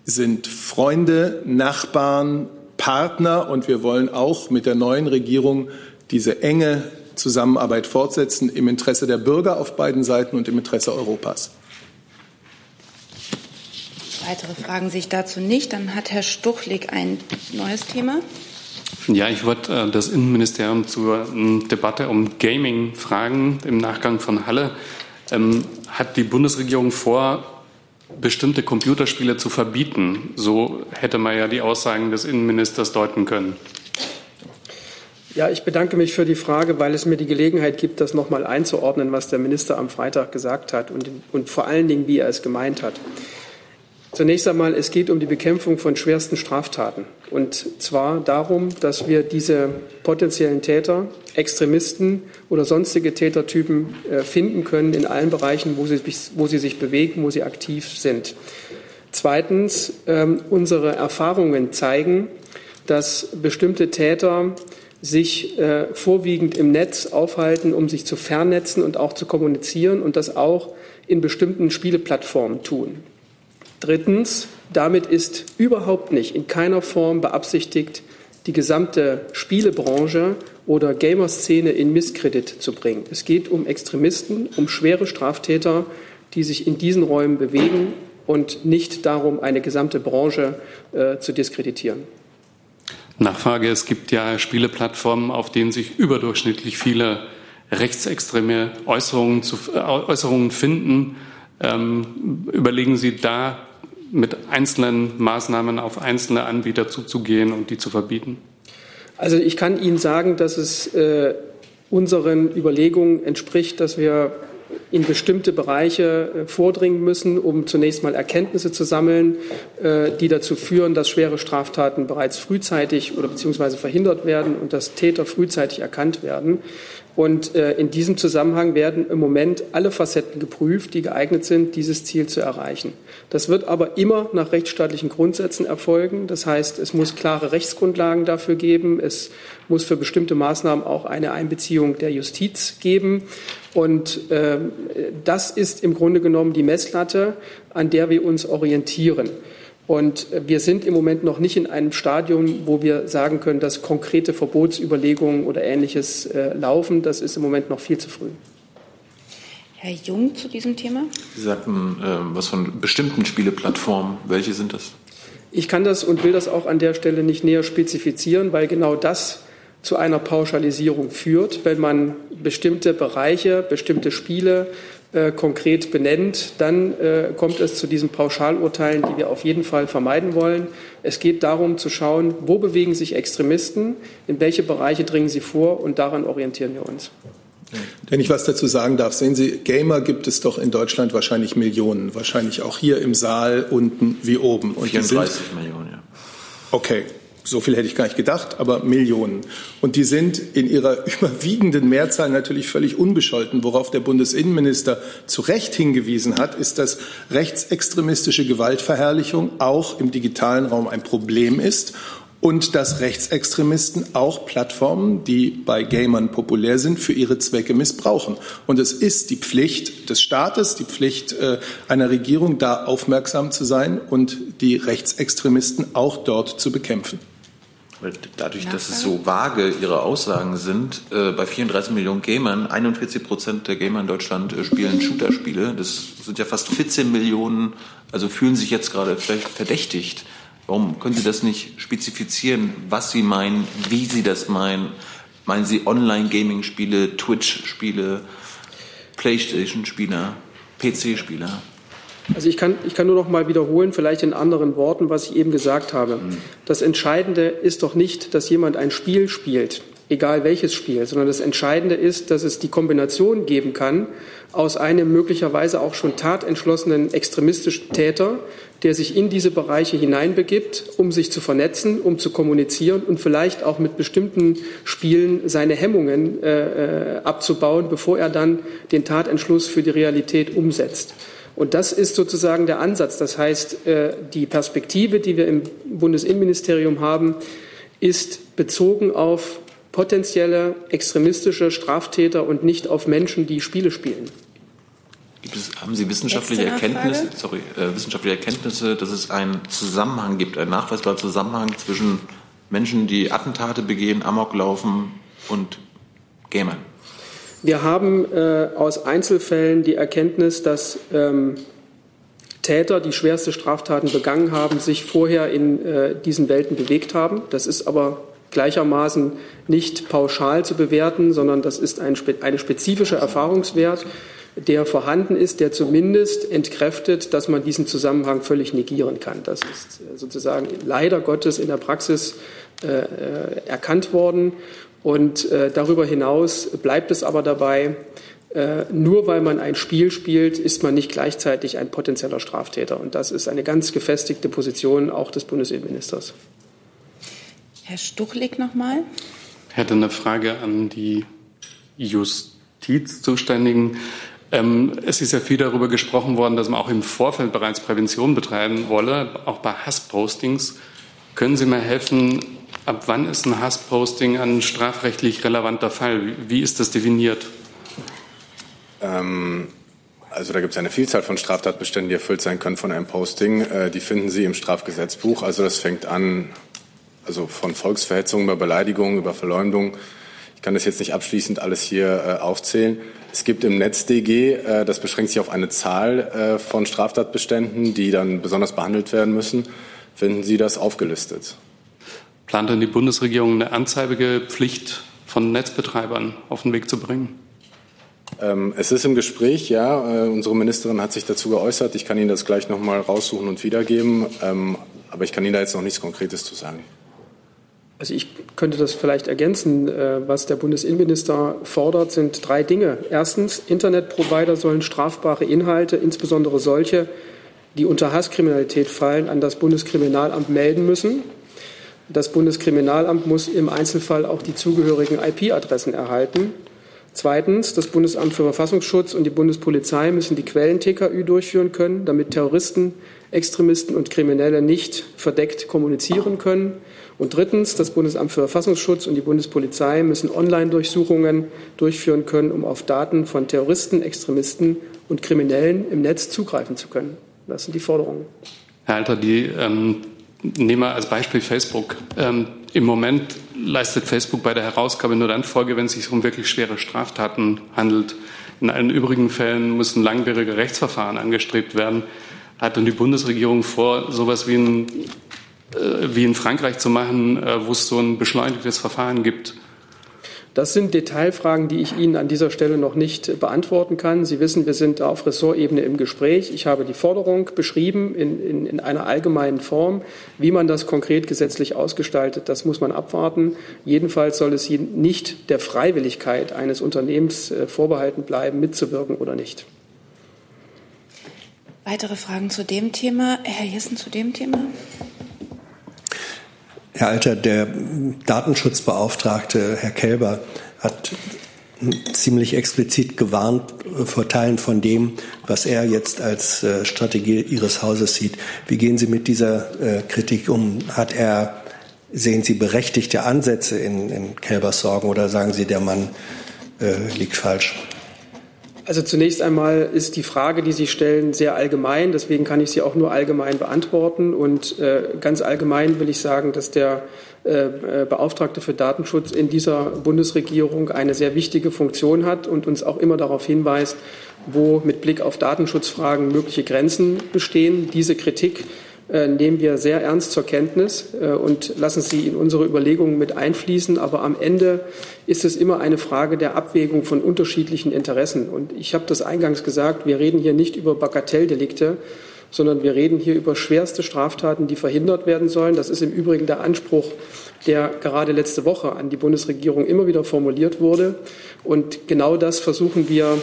sind Freunde, Nachbarn, Partner und wir wollen auch mit der neuen Regierung diese enge Zusammenarbeit fortsetzen im Interesse der Bürger auf beiden Seiten und im Interesse Europas. Weitere Fragen sehe ich dazu nicht. Dann hat Herr Stuchlik ein neues Thema. Ja, ich wollte äh, das Innenministerium zur äh, Debatte um Gaming fragen im Nachgang von Halle. Ähm, hat die Bundesregierung vor, bestimmte Computerspiele zu verbieten? So hätte man ja die Aussagen des Innenministers deuten können. Ja, ich bedanke mich für die Frage, weil es mir die Gelegenheit gibt, das nochmal einzuordnen, was der Minister am Freitag gesagt hat und, und vor allen Dingen, wie er es gemeint hat. Zunächst einmal, es geht um die Bekämpfung von schwersten Straftaten. Und zwar darum, dass wir diese potenziellen Täter, Extremisten oder sonstige Tätertypen äh, finden können in allen Bereichen, wo sie, wo sie sich bewegen, wo sie aktiv sind. Zweitens, ähm, unsere Erfahrungen zeigen, dass bestimmte Täter sich äh, vorwiegend im Netz aufhalten, um sich zu vernetzen und auch zu kommunizieren und das auch in bestimmten Spieleplattformen tun. Drittens, damit ist überhaupt nicht in keiner Form beabsichtigt, die gesamte Spielebranche oder Gamerszene in Misskredit zu bringen. Es geht um Extremisten, um schwere Straftäter, die sich in diesen Räumen bewegen und nicht darum, eine gesamte Branche äh, zu diskreditieren. Nachfrage. Es gibt ja Spieleplattformen, auf denen sich überdurchschnittlich viele rechtsextreme Äußerungen, zu, äh, Äußerungen finden. Ähm, überlegen Sie da mit einzelnen Maßnahmen auf einzelne Anbieter zuzugehen und die zu verbieten? Also ich kann Ihnen sagen, dass es äh, unseren Überlegungen entspricht, dass wir in bestimmte Bereiche äh, vordringen müssen, um zunächst mal Erkenntnisse zu sammeln, äh, die dazu führen, dass schwere Straftaten bereits frühzeitig oder beziehungsweise verhindert werden und dass Täter frühzeitig erkannt werden. Und äh, in diesem Zusammenhang werden im Moment alle Facetten geprüft, die geeignet sind, dieses Ziel zu erreichen. Das wird aber immer nach rechtsstaatlichen Grundsätzen erfolgen. Das heißt, es muss klare Rechtsgrundlagen dafür geben. Es muss für bestimmte Maßnahmen auch eine Einbeziehung der Justiz geben. Und äh, das ist im Grunde genommen die Messlatte, an der wir uns orientieren. Und wir sind im Moment noch nicht in einem Stadium, wo wir sagen können, dass konkrete Verbotsüberlegungen oder Ähnliches äh, laufen. Das ist im Moment noch viel zu früh. Herr Jung zu diesem Thema? Sie sagten äh, was von bestimmten Spieleplattformen. Welche sind das? Ich kann das und will das auch an der Stelle nicht näher spezifizieren, weil genau das zu einer Pauschalisierung führt, wenn man bestimmte Bereiche, bestimmte Spiele äh, konkret benennt, dann äh, kommt es zu diesen Pauschalurteilen, die wir auf jeden Fall vermeiden wollen. Es geht darum zu schauen, wo bewegen sich Extremisten, in welche Bereiche dringen sie vor und daran orientieren wir uns. Wenn ich was dazu sagen darf, sehen Sie, Gamer gibt es doch in Deutschland wahrscheinlich Millionen, wahrscheinlich auch hier im Saal unten wie oben. Und 34 Millionen, ja. Okay, so viel hätte ich gar nicht gedacht, aber Millionen. Und die sind in ihrer überwiegenden Mehrzahl natürlich völlig unbescholten. Worauf der Bundesinnenminister zu Recht hingewiesen hat, ist, dass rechtsextremistische Gewaltverherrlichung auch im digitalen Raum ein Problem ist und dass Rechtsextremisten auch Plattformen, die bei Gamern populär sind, für ihre Zwecke missbrauchen. Und es ist die Pflicht des Staates, die Pflicht äh, einer Regierung, da aufmerksam zu sein und die Rechtsextremisten auch dort zu bekämpfen. Dadurch, dass es so vage Ihre Aussagen sind, äh, bei 34 Millionen Gamern, 41 Prozent der Gamer in Deutschland äh, spielen Shooter-Spiele. Das sind ja fast 14 Millionen, also fühlen sich jetzt gerade vielleicht verdächtigt. Warum können Sie das nicht spezifizieren, was Sie meinen, wie Sie das meinen? Meinen Sie Online-Gaming-Spiele, Twitch-Spiele, PlayStation-Spieler, PC-Spieler? Also ich kann, ich kann nur noch mal wiederholen, vielleicht in anderen Worten, was ich eben gesagt habe. Mhm. Das Entscheidende ist doch nicht, dass jemand ein Spiel spielt, egal welches Spiel, sondern das Entscheidende ist, dass es die Kombination geben kann aus einem möglicherweise auch schon tatentschlossenen extremistischen Täter, der sich in diese Bereiche hineinbegibt, um sich zu vernetzen, um zu kommunizieren und vielleicht auch mit bestimmten Spielen seine Hemmungen äh, äh abzubauen, bevor er dann den Tatentschluss für die Realität umsetzt. Und das ist sozusagen der Ansatz. Das heißt, äh, die Perspektive, die wir im Bundesinnenministerium haben, ist bezogen auf potenzielle extremistische Straftäter und nicht auf Menschen, die Spiele spielen. Es, haben Sie wissenschaftliche Erkenntnisse, sorry, äh, wissenschaftliche Erkenntnisse, dass es einen Zusammenhang gibt, einen nachweisbaren Zusammenhang zwischen Menschen, die Attentate begehen, Amok laufen und Gamern? Wir haben äh, aus Einzelfällen die Erkenntnis, dass ähm, Täter, die schwerste Straftaten begangen haben, sich vorher in äh, diesen Welten bewegt haben. Das ist aber gleichermaßen nicht pauschal zu bewerten, sondern das ist ein, eine spezifische Erfahrungswert, der vorhanden ist, der zumindest entkräftet, dass man diesen Zusammenhang völlig negieren kann. Das ist äh, sozusagen leider Gottes in der Praxis äh, äh, erkannt worden. Und äh, darüber hinaus bleibt es aber dabei, äh, nur weil man ein Spiel spielt, ist man nicht gleichzeitig ein potenzieller Straftäter. Und das ist eine ganz gefestigte Position auch des Bundesinnenministers. Herr Stuchlik nochmal. Ich hätte eine Frage an die Justizzuständigen. Ähm, es ist ja viel darüber gesprochen worden, dass man auch im Vorfeld bereits Prävention betreiben wolle, auch bei Hasspostings. Können Sie mir helfen, ab wann ist ein Hassposting ein strafrechtlich relevanter Fall? Wie ist das definiert? Ähm, also da gibt es eine Vielzahl von Straftatbeständen, die erfüllt sein können von einem Posting. Äh, die finden Sie im Strafgesetzbuch. Also das fängt an also von Volksverhetzung über Beleidigung, über Verleumdung. Ich kann das jetzt nicht abschließend alles hier äh, aufzählen. Es gibt im NetzDG, äh, das beschränkt sich auf eine Zahl äh, von Straftatbeständen, die dann besonders behandelt werden müssen. Finden Sie das aufgelistet? Plant denn die Bundesregierung eine Anzeigepflicht von Netzbetreibern auf den Weg zu bringen? Ähm, es ist im Gespräch, ja. Äh, unsere Ministerin hat sich dazu geäußert. Ich kann Ihnen das gleich noch mal raussuchen und wiedergeben. Ähm, aber ich kann Ihnen da jetzt noch nichts Konkretes zu sagen. Also ich könnte das vielleicht ergänzen. Äh, was der Bundesinnenminister fordert, sind drei Dinge. Erstens, Internetprovider sollen strafbare Inhalte, insbesondere solche, die unter Hasskriminalität fallen, an das Bundeskriminalamt melden müssen. Das Bundeskriminalamt muss im Einzelfall auch die zugehörigen IP-Adressen erhalten. Zweitens, das Bundesamt für Verfassungsschutz und die Bundespolizei müssen die Quellen-TKÜ durchführen können, damit Terroristen, Extremisten und Kriminelle nicht verdeckt kommunizieren können. Und drittens, das Bundesamt für Verfassungsschutz und die Bundespolizei müssen Online-Durchsuchungen durchführen können, um auf Daten von Terroristen, Extremisten und Kriminellen im Netz zugreifen zu können. Das sind die Forderungen. Herr Alter, die ähm, nehmen wir als Beispiel Facebook. Ähm, Im Moment leistet Facebook bei der Herausgabe nur dann Folge, wenn es sich um wirklich schwere Straftaten handelt. In allen übrigen Fällen müssen langwierige Rechtsverfahren angestrebt werden. Hat denn die Bundesregierung vor, sowas wie ein äh, wie in Frankreich zu machen, äh, wo es so ein beschleunigtes Verfahren gibt? Das sind Detailfragen, die ich Ihnen an dieser Stelle noch nicht beantworten kann. Sie wissen, wir sind auf Ressortebene im Gespräch. Ich habe die Forderung beschrieben in, in, in, einer allgemeinen Form. Wie man das konkret gesetzlich ausgestaltet, das muss man abwarten. Jedenfalls soll es nicht der Freiwilligkeit eines Unternehmens äh, vorbehalten bleiben, mitzuwirken oder nicht. Weitere Fragen zu dem Thema? Herr Jessen zu dem Thema? Herr Alter, der Datenschutzbeauftragte, Herr Kelber, hat ziemlich explizit gewarnt vor Teilen von dem, was er jetzt als äh, Strategie Ihres Hauses sieht. Wie gehen Sie mit dieser äh, Kritik um? Hat er, sehen Sie berechtigte Ansätze in, in Kelbers Sorgen oder sagen Sie, der Mann äh, liegt falsch? Also zunächst einmal ist die Frage, die Sie stellen, sehr allgemein. Deswegen kann ich sie auch nur allgemein beantworten. Und äh, ganz allgemein will ich sagen, dass der äh, Beauftragte für Datenschutz in dieser Bundesregierung eine sehr wichtige Funktion hat und uns auch immer darauf hinweist, wo mit Blick auf Datenschutzfragen mögliche Grenzen bestehen. Diese Kritik äh, nehmen wir sehr ernst zur Kenntnis äh, und lassen sie in unsere Überlegungen mit einfließen. Aber am Ende ist es immer eine Frage der Abwägung von unterschiedlichen Interessen. Und ich habe das eingangs gesagt, wir reden hier nicht über Bagatelldelikte, sondern wir reden hier über schwerste Straftaten, die verhindert werden sollen. Das ist im Übrigen der Anspruch, der gerade letzte Woche an die Bundesregierung immer wieder formuliert wurde. Und genau das versuchen wir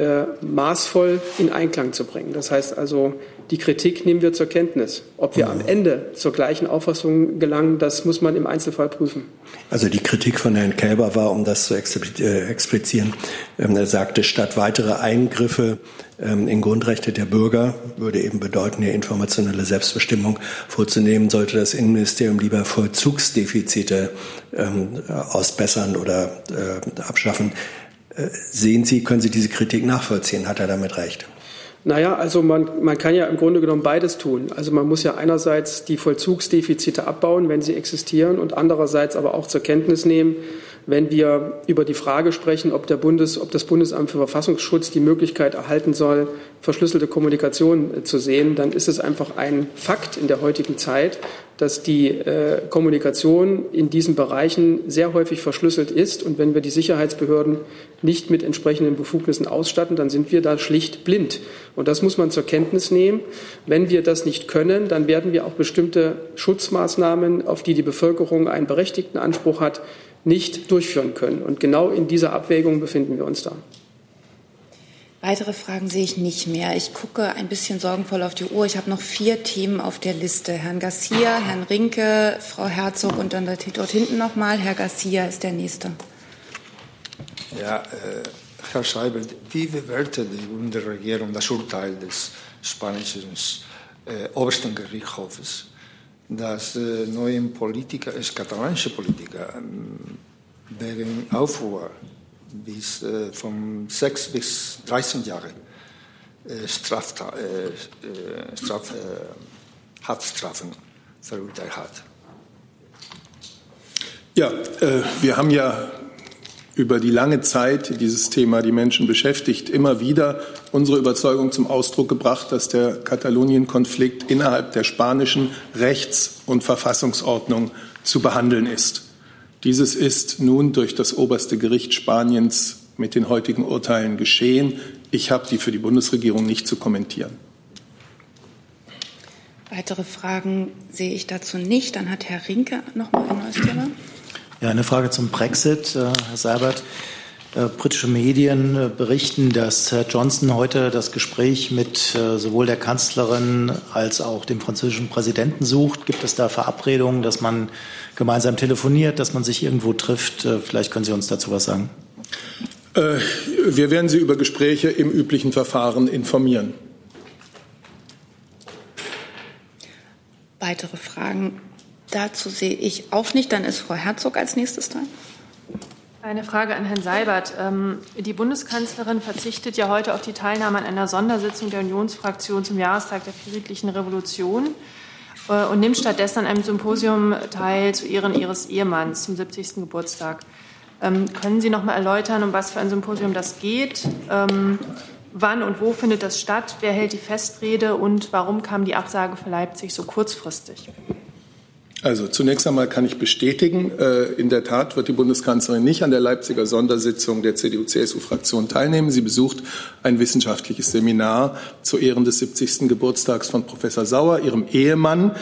äh, maßvoll in Einklang zu bringen. Das heißt also, die Kritik nehmen wir zur Kenntnis. Ob wir am Ende zur gleichen Auffassung gelangen, das muss man im Einzelfall prüfen. Also die Kritik von Herrn Kälber war, um das zu äh, explizieren, ähm, er sagte, statt weitere Eingriffe ähm, in Grundrechte der Bürger würde eben bedeuten, hier informationelle Selbstbestimmung vorzunehmen, sollte das Innenministerium lieber Vollzugsdefizite ähm, ausbessern oder äh, abschaffen. Sehen Sie, können Sie diese Kritik nachvollziehen? Hat er damit recht? Naja, also man, man kann ja im Grunde genommen beides tun. Also man muss ja einerseits die Vollzugsdefizite abbauen, wenn sie existieren, und andererseits aber auch zur Kenntnis nehmen, wenn wir über die Frage sprechen, ob, Bundes, ob das Bundesamt für Verfassungsschutz die Möglichkeit erhalten soll, verschlüsselte Kommunikation äh, zu sehen, dann ist es einfach ein Fakt in der heutigen Zeit, dass die äh, Kommunikation in diesen Bereichen sehr häufig verschlüsselt ist. Und wenn wir die Sicherheitsbehörden nicht mit entsprechenden Befugnissen ausstatten, dann sind wir da schlicht blind. Und das muss man zur Kenntnis nehmen. Wenn wir das nicht können, dann werden wir auch bestimmte Schutzmaßnahmen, auf die die Bevölkerung einen berechtigten Anspruch hat, nicht durchführen können. Und genau in dieser Abwägung befinden wir uns da. Weitere Fragen sehe ich nicht mehr. Ich gucke ein bisschen sorgenvoll auf die Uhr. Ich habe noch vier Themen auf der Liste. Herrn Garcia, Herrn Rinke, Frau Herzog und dann dort hinten nochmal. Herr Garcia ist der Nächste. Ja, äh, Herr Schreiber, wie bewertet die Bundesregierung das Urteil des spanischen äh, obersten Gerichtshofes? Dass äh, neue Politiker, äh, katalanische Politiker, ähm, wegen Aufruhr bis äh, von sechs bis 13 Jahre äh, Haftstrafen verurteilt hat. Ja, wir haben ja über die lange Zeit dieses Thema die Menschen beschäftigt, immer wieder unsere Überzeugung zum Ausdruck gebracht, dass der Katalonien-Konflikt innerhalb der spanischen Rechts- und Verfassungsordnung zu behandeln ist. Dieses ist nun durch das oberste Gericht Spaniens mit den heutigen Urteilen geschehen. Ich habe die für die Bundesregierung nicht zu kommentieren. Weitere Fragen sehe ich dazu nicht. Dann hat Herr Rinke noch mal ein neues Thema. Ja, eine Frage zum Brexit, äh, Herr Seibert. Äh, britische Medien äh, berichten, dass Herr Johnson heute das Gespräch mit sowohl der Kanzlerin als auch dem französischen Präsidenten sucht. Gibt es da Verabredungen, dass man gemeinsam telefoniert, dass man sich irgendwo trifft? Vielleicht können Sie uns dazu was sagen. Wir werden Sie über Gespräche im üblichen Verfahren informieren. Weitere Fragen Dazu sehe ich auch nicht. Dann ist Frau Herzog als nächstes dran. Eine Frage an Herrn Seibert. Ähm, die Bundeskanzlerin verzichtet ja heute auf die Teilnahme an einer Sondersitzung der Unionsfraktion zum Jahrestag der friedlichen Revolution äh, und nimmt stattdessen an einem Symposium teil zu Ehren ihres Ehemanns zum 70. Geburtstag. Ähm, können Sie noch mal erläutern, um was für ein Symposium das geht? Ähm, wann und wo findet das statt? Wer hält die Festrede und warum kam die Absage für Leipzig so kurzfristig? Also zunächst einmal kann ich bestätigen, äh, in der Tat wird die Bundeskanzlerin nicht an der Leipziger Sondersitzung der CDU-CSU-Fraktion teilnehmen. Sie besucht ein wissenschaftliches Seminar zu Ehren des 70. Geburtstags von Professor Sauer, ihrem Ehemann.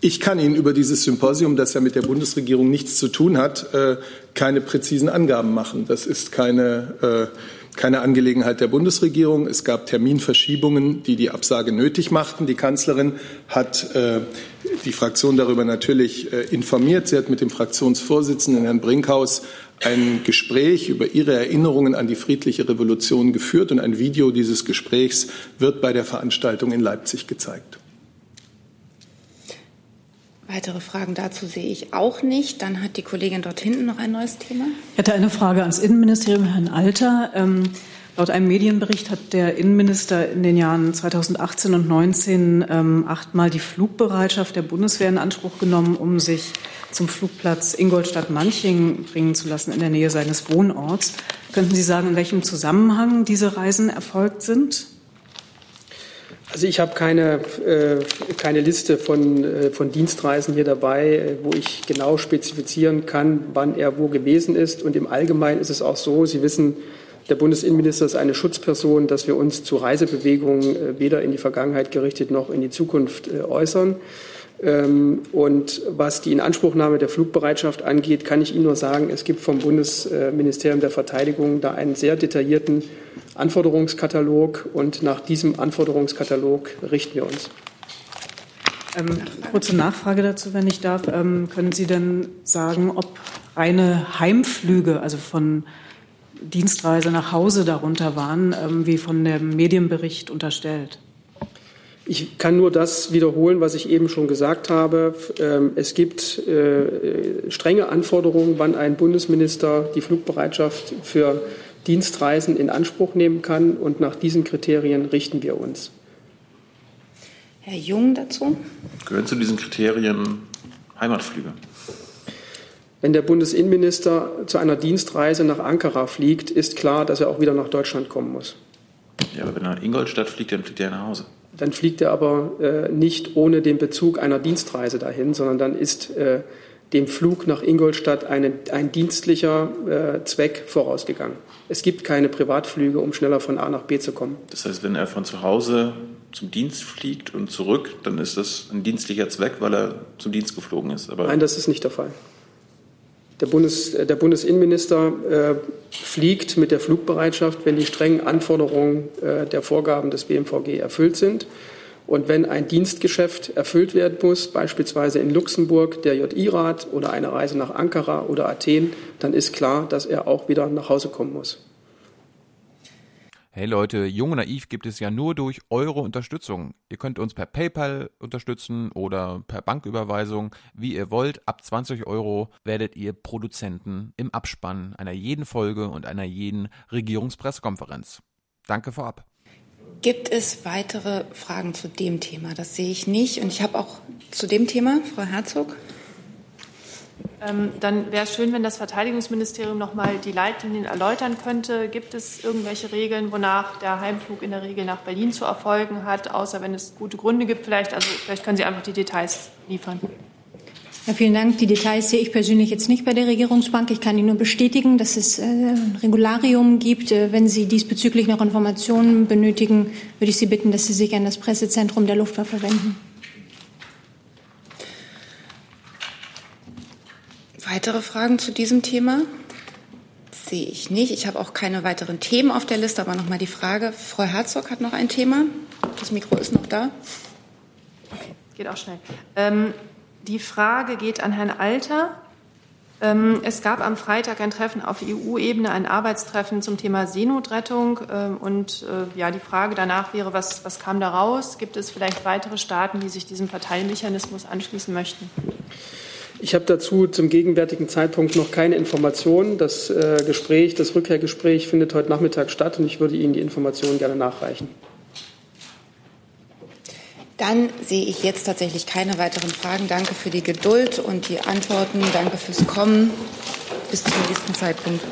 Ich kann Ihnen über dieses Symposium, das ja mit der Bundesregierung nichts zu tun hat, äh, keine präzisen Angaben machen. Das ist keine äh, keine Angelegenheit der Bundesregierung. Es gab Terminverschiebungen, die die Absage nötig machten. Die Kanzlerin hat äh, die Fraktion darüber natürlich äh, informiert. Sie hat mit dem Fraktionsvorsitzenden Herrn Brinkhaus ein Gespräch über ihre Erinnerungen an die friedliche Revolution geführt und ein Video dieses Gesprächs wird bei der Veranstaltung in Leipzig gezeigt. Weitere Fragen dazu sehe ich auch nicht. Dann hat die Kollegin dort hinten noch ein neues Thema. Ich hätte eine Frage ans Innenministerium, Herrn Alter. Ähm, laut einem Medienbericht hat der Innenminister in den Jahren 2018 und 2019 ähm, achtmal die Flugbereitschaft der Bundeswehr in Anspruch genommen, um sich zum Flugplatz Ingolstadt-Manching bringen zu lassen in der Nähe seines Wohnorts. Könnten Sie sagen, in welchem Zusammenhang diese Reisen erfolgt sind? Also ich habe keine, äh, keine Liste von, äh, von Dienstreisen hier dabei, äh, wo ich genau spezifizieren kann, wann er wo gewesen ist. Und im Allgemeinen ist es auch so, Sie wissen, der Bundesinnenminister ist eine Schutzperson, dass wir uns zu Reisebewegungen äh, weder in die Vergangenheit gerichtet noch in die Zukunft äh, äußern. Ähm, und was die Inanspruchnahme der Flugbereitschaft angeht, kann ich Ihnen nur sagen, es gibt vom Bundesministerium der Verteidigung da einen sehr detaillierten Anforderungskatalog und nach diesem Anforderungskatalog richten wir uns. Ähm, kurze Nachfrage dazu, wenn ich darf. Ähm, können Sie denn sagen, ob reine Heimflüge, also von Dienstreise nach Hause darunter waren, ähm, wie von dem Medienbericht unterstellt? Ich kann nur das wiederholen, was ich eben schon gesagt habe. Ähm, es gibt äh, strenge Anforderungen, wann ein Bundesminister die Flugbereitschaft für Dienstreisen in Anspruch nehmen kann. Und nach diesen Kriterien richten wir uns. Herr Jung dazu? Gehören zu diesen Kriterien Heimatflüge? Wenn der Bundesinnenminister zu einer Dienstreise nach Ankara fliegt, ist klar, dass er auch wieder nach Deutschland kommen muss. Ja, aber wenn er nach Ingolstadt fliegt, dann fliegt er nach Hause. Dann fliegt er aber äh, nicht ohne den Bezug einer Dienstreise dahin, sondern dann ist äh, dem Flug nach Ingolstadt eine, ein dienstlicher äh, Zweck vorausgegangen. Es gibt keine Privatflüge, um schneller von A nach B zu kommen. Das heißt, wenn er von zu Hause zum Dienst fliegt und zurück, dann ist das ein dienstlicher Zweck, weil er zum Dienst geflogen ist. Aber Nein, das ist nicht der Fall. Der, Bundes, der Bundesinnenminister äh, fliegt mit der Flugbereitschaft, wenn die strengen Anforderungen äh, der Vorgaben des BMVG erfüllt sind. Und wenn ein Dienstgeschäft erfüllt werden muss, beispielsweise in Luxemburg der JI-Rat oder eine Reise nach Ankara oder Athen, dann ist klar, dass er auch wieder nach Hause kommen muss. Hey Leute, Jung und Naiv gibt es ja nur durch eure Unterstützung. Ihr könnt uns per PayPal unterstützen oder per Banküberweisung, wie ihr wollt. Ab 20 Euro werdet ihr Produzenten im Abspann einer jeden Folge und einer jeden Regierungspressekonferenz. Danke vorab. Gibt es weitere Fragen zu dem Thema? Das sehe ich nicht. Und ich habe auch zu dem Thema, Frau Herzog. Ähm, dann wäre es schön, wenn das Verteidigungsministerium noch mal die Leitlinien erläutern könnte. Gibt es irgendwelche Regeln, wonach der Heimflug in der Regel nach Berlin zu erfolgen hat, außer wenn es gute Gründe gibt vielleicht? Also vielleicht können Sie einfach die Details liefern. Ja, vielen Dank. Die Details sehe ich persönlich jetzt nicht bei der Regierungsbank. Ich kann Ihnen nur bestätigen, dass es äh, ein Regularium gibt. Äh, wenn Sie diesbezüglich noch Informationen benötigen, würde ich Sie bitten, dass Sie sich an das Pressezentrum der Luftwaffe wenden. Weitere Fragen zu diesem Thema? Sehe ich nicht. Ich habe auch keine weiteren Themen auf der Liste, aber noch mal die Frage. Frau Herzog hat noch ein Thema. Das Mikro ist noch da. Okay, geht auch schnell. Ähm, die Frage geht an Herrn Alter. Ähm, es gab am Freitag ein Treffen auf EU-Ebene, ein Arbeitstreffen zum Thema Seenotrettung. Ähm, und äh, ja, die Frage danach wäre, was, was kam da raus? Gibt es vielleicht weitere Staaten, die sich diesem Parteimechanismus anschließen möchten? Ich habe dazu zum gegenwärtigen Zeitpunkt noch keine Informationen. Das äh, Gespräch, das Rückkehrgespräch findet heute Nachmittag statt und ich würde Ihnen die Informationen gerne nachreichen. Dann sehe ich jetzt tatsächlich keine weiteren Fragen. Danke für die Geduld und die Antworten. Danke fürs Kommen. Bis zum nächsten Zeitpunkt.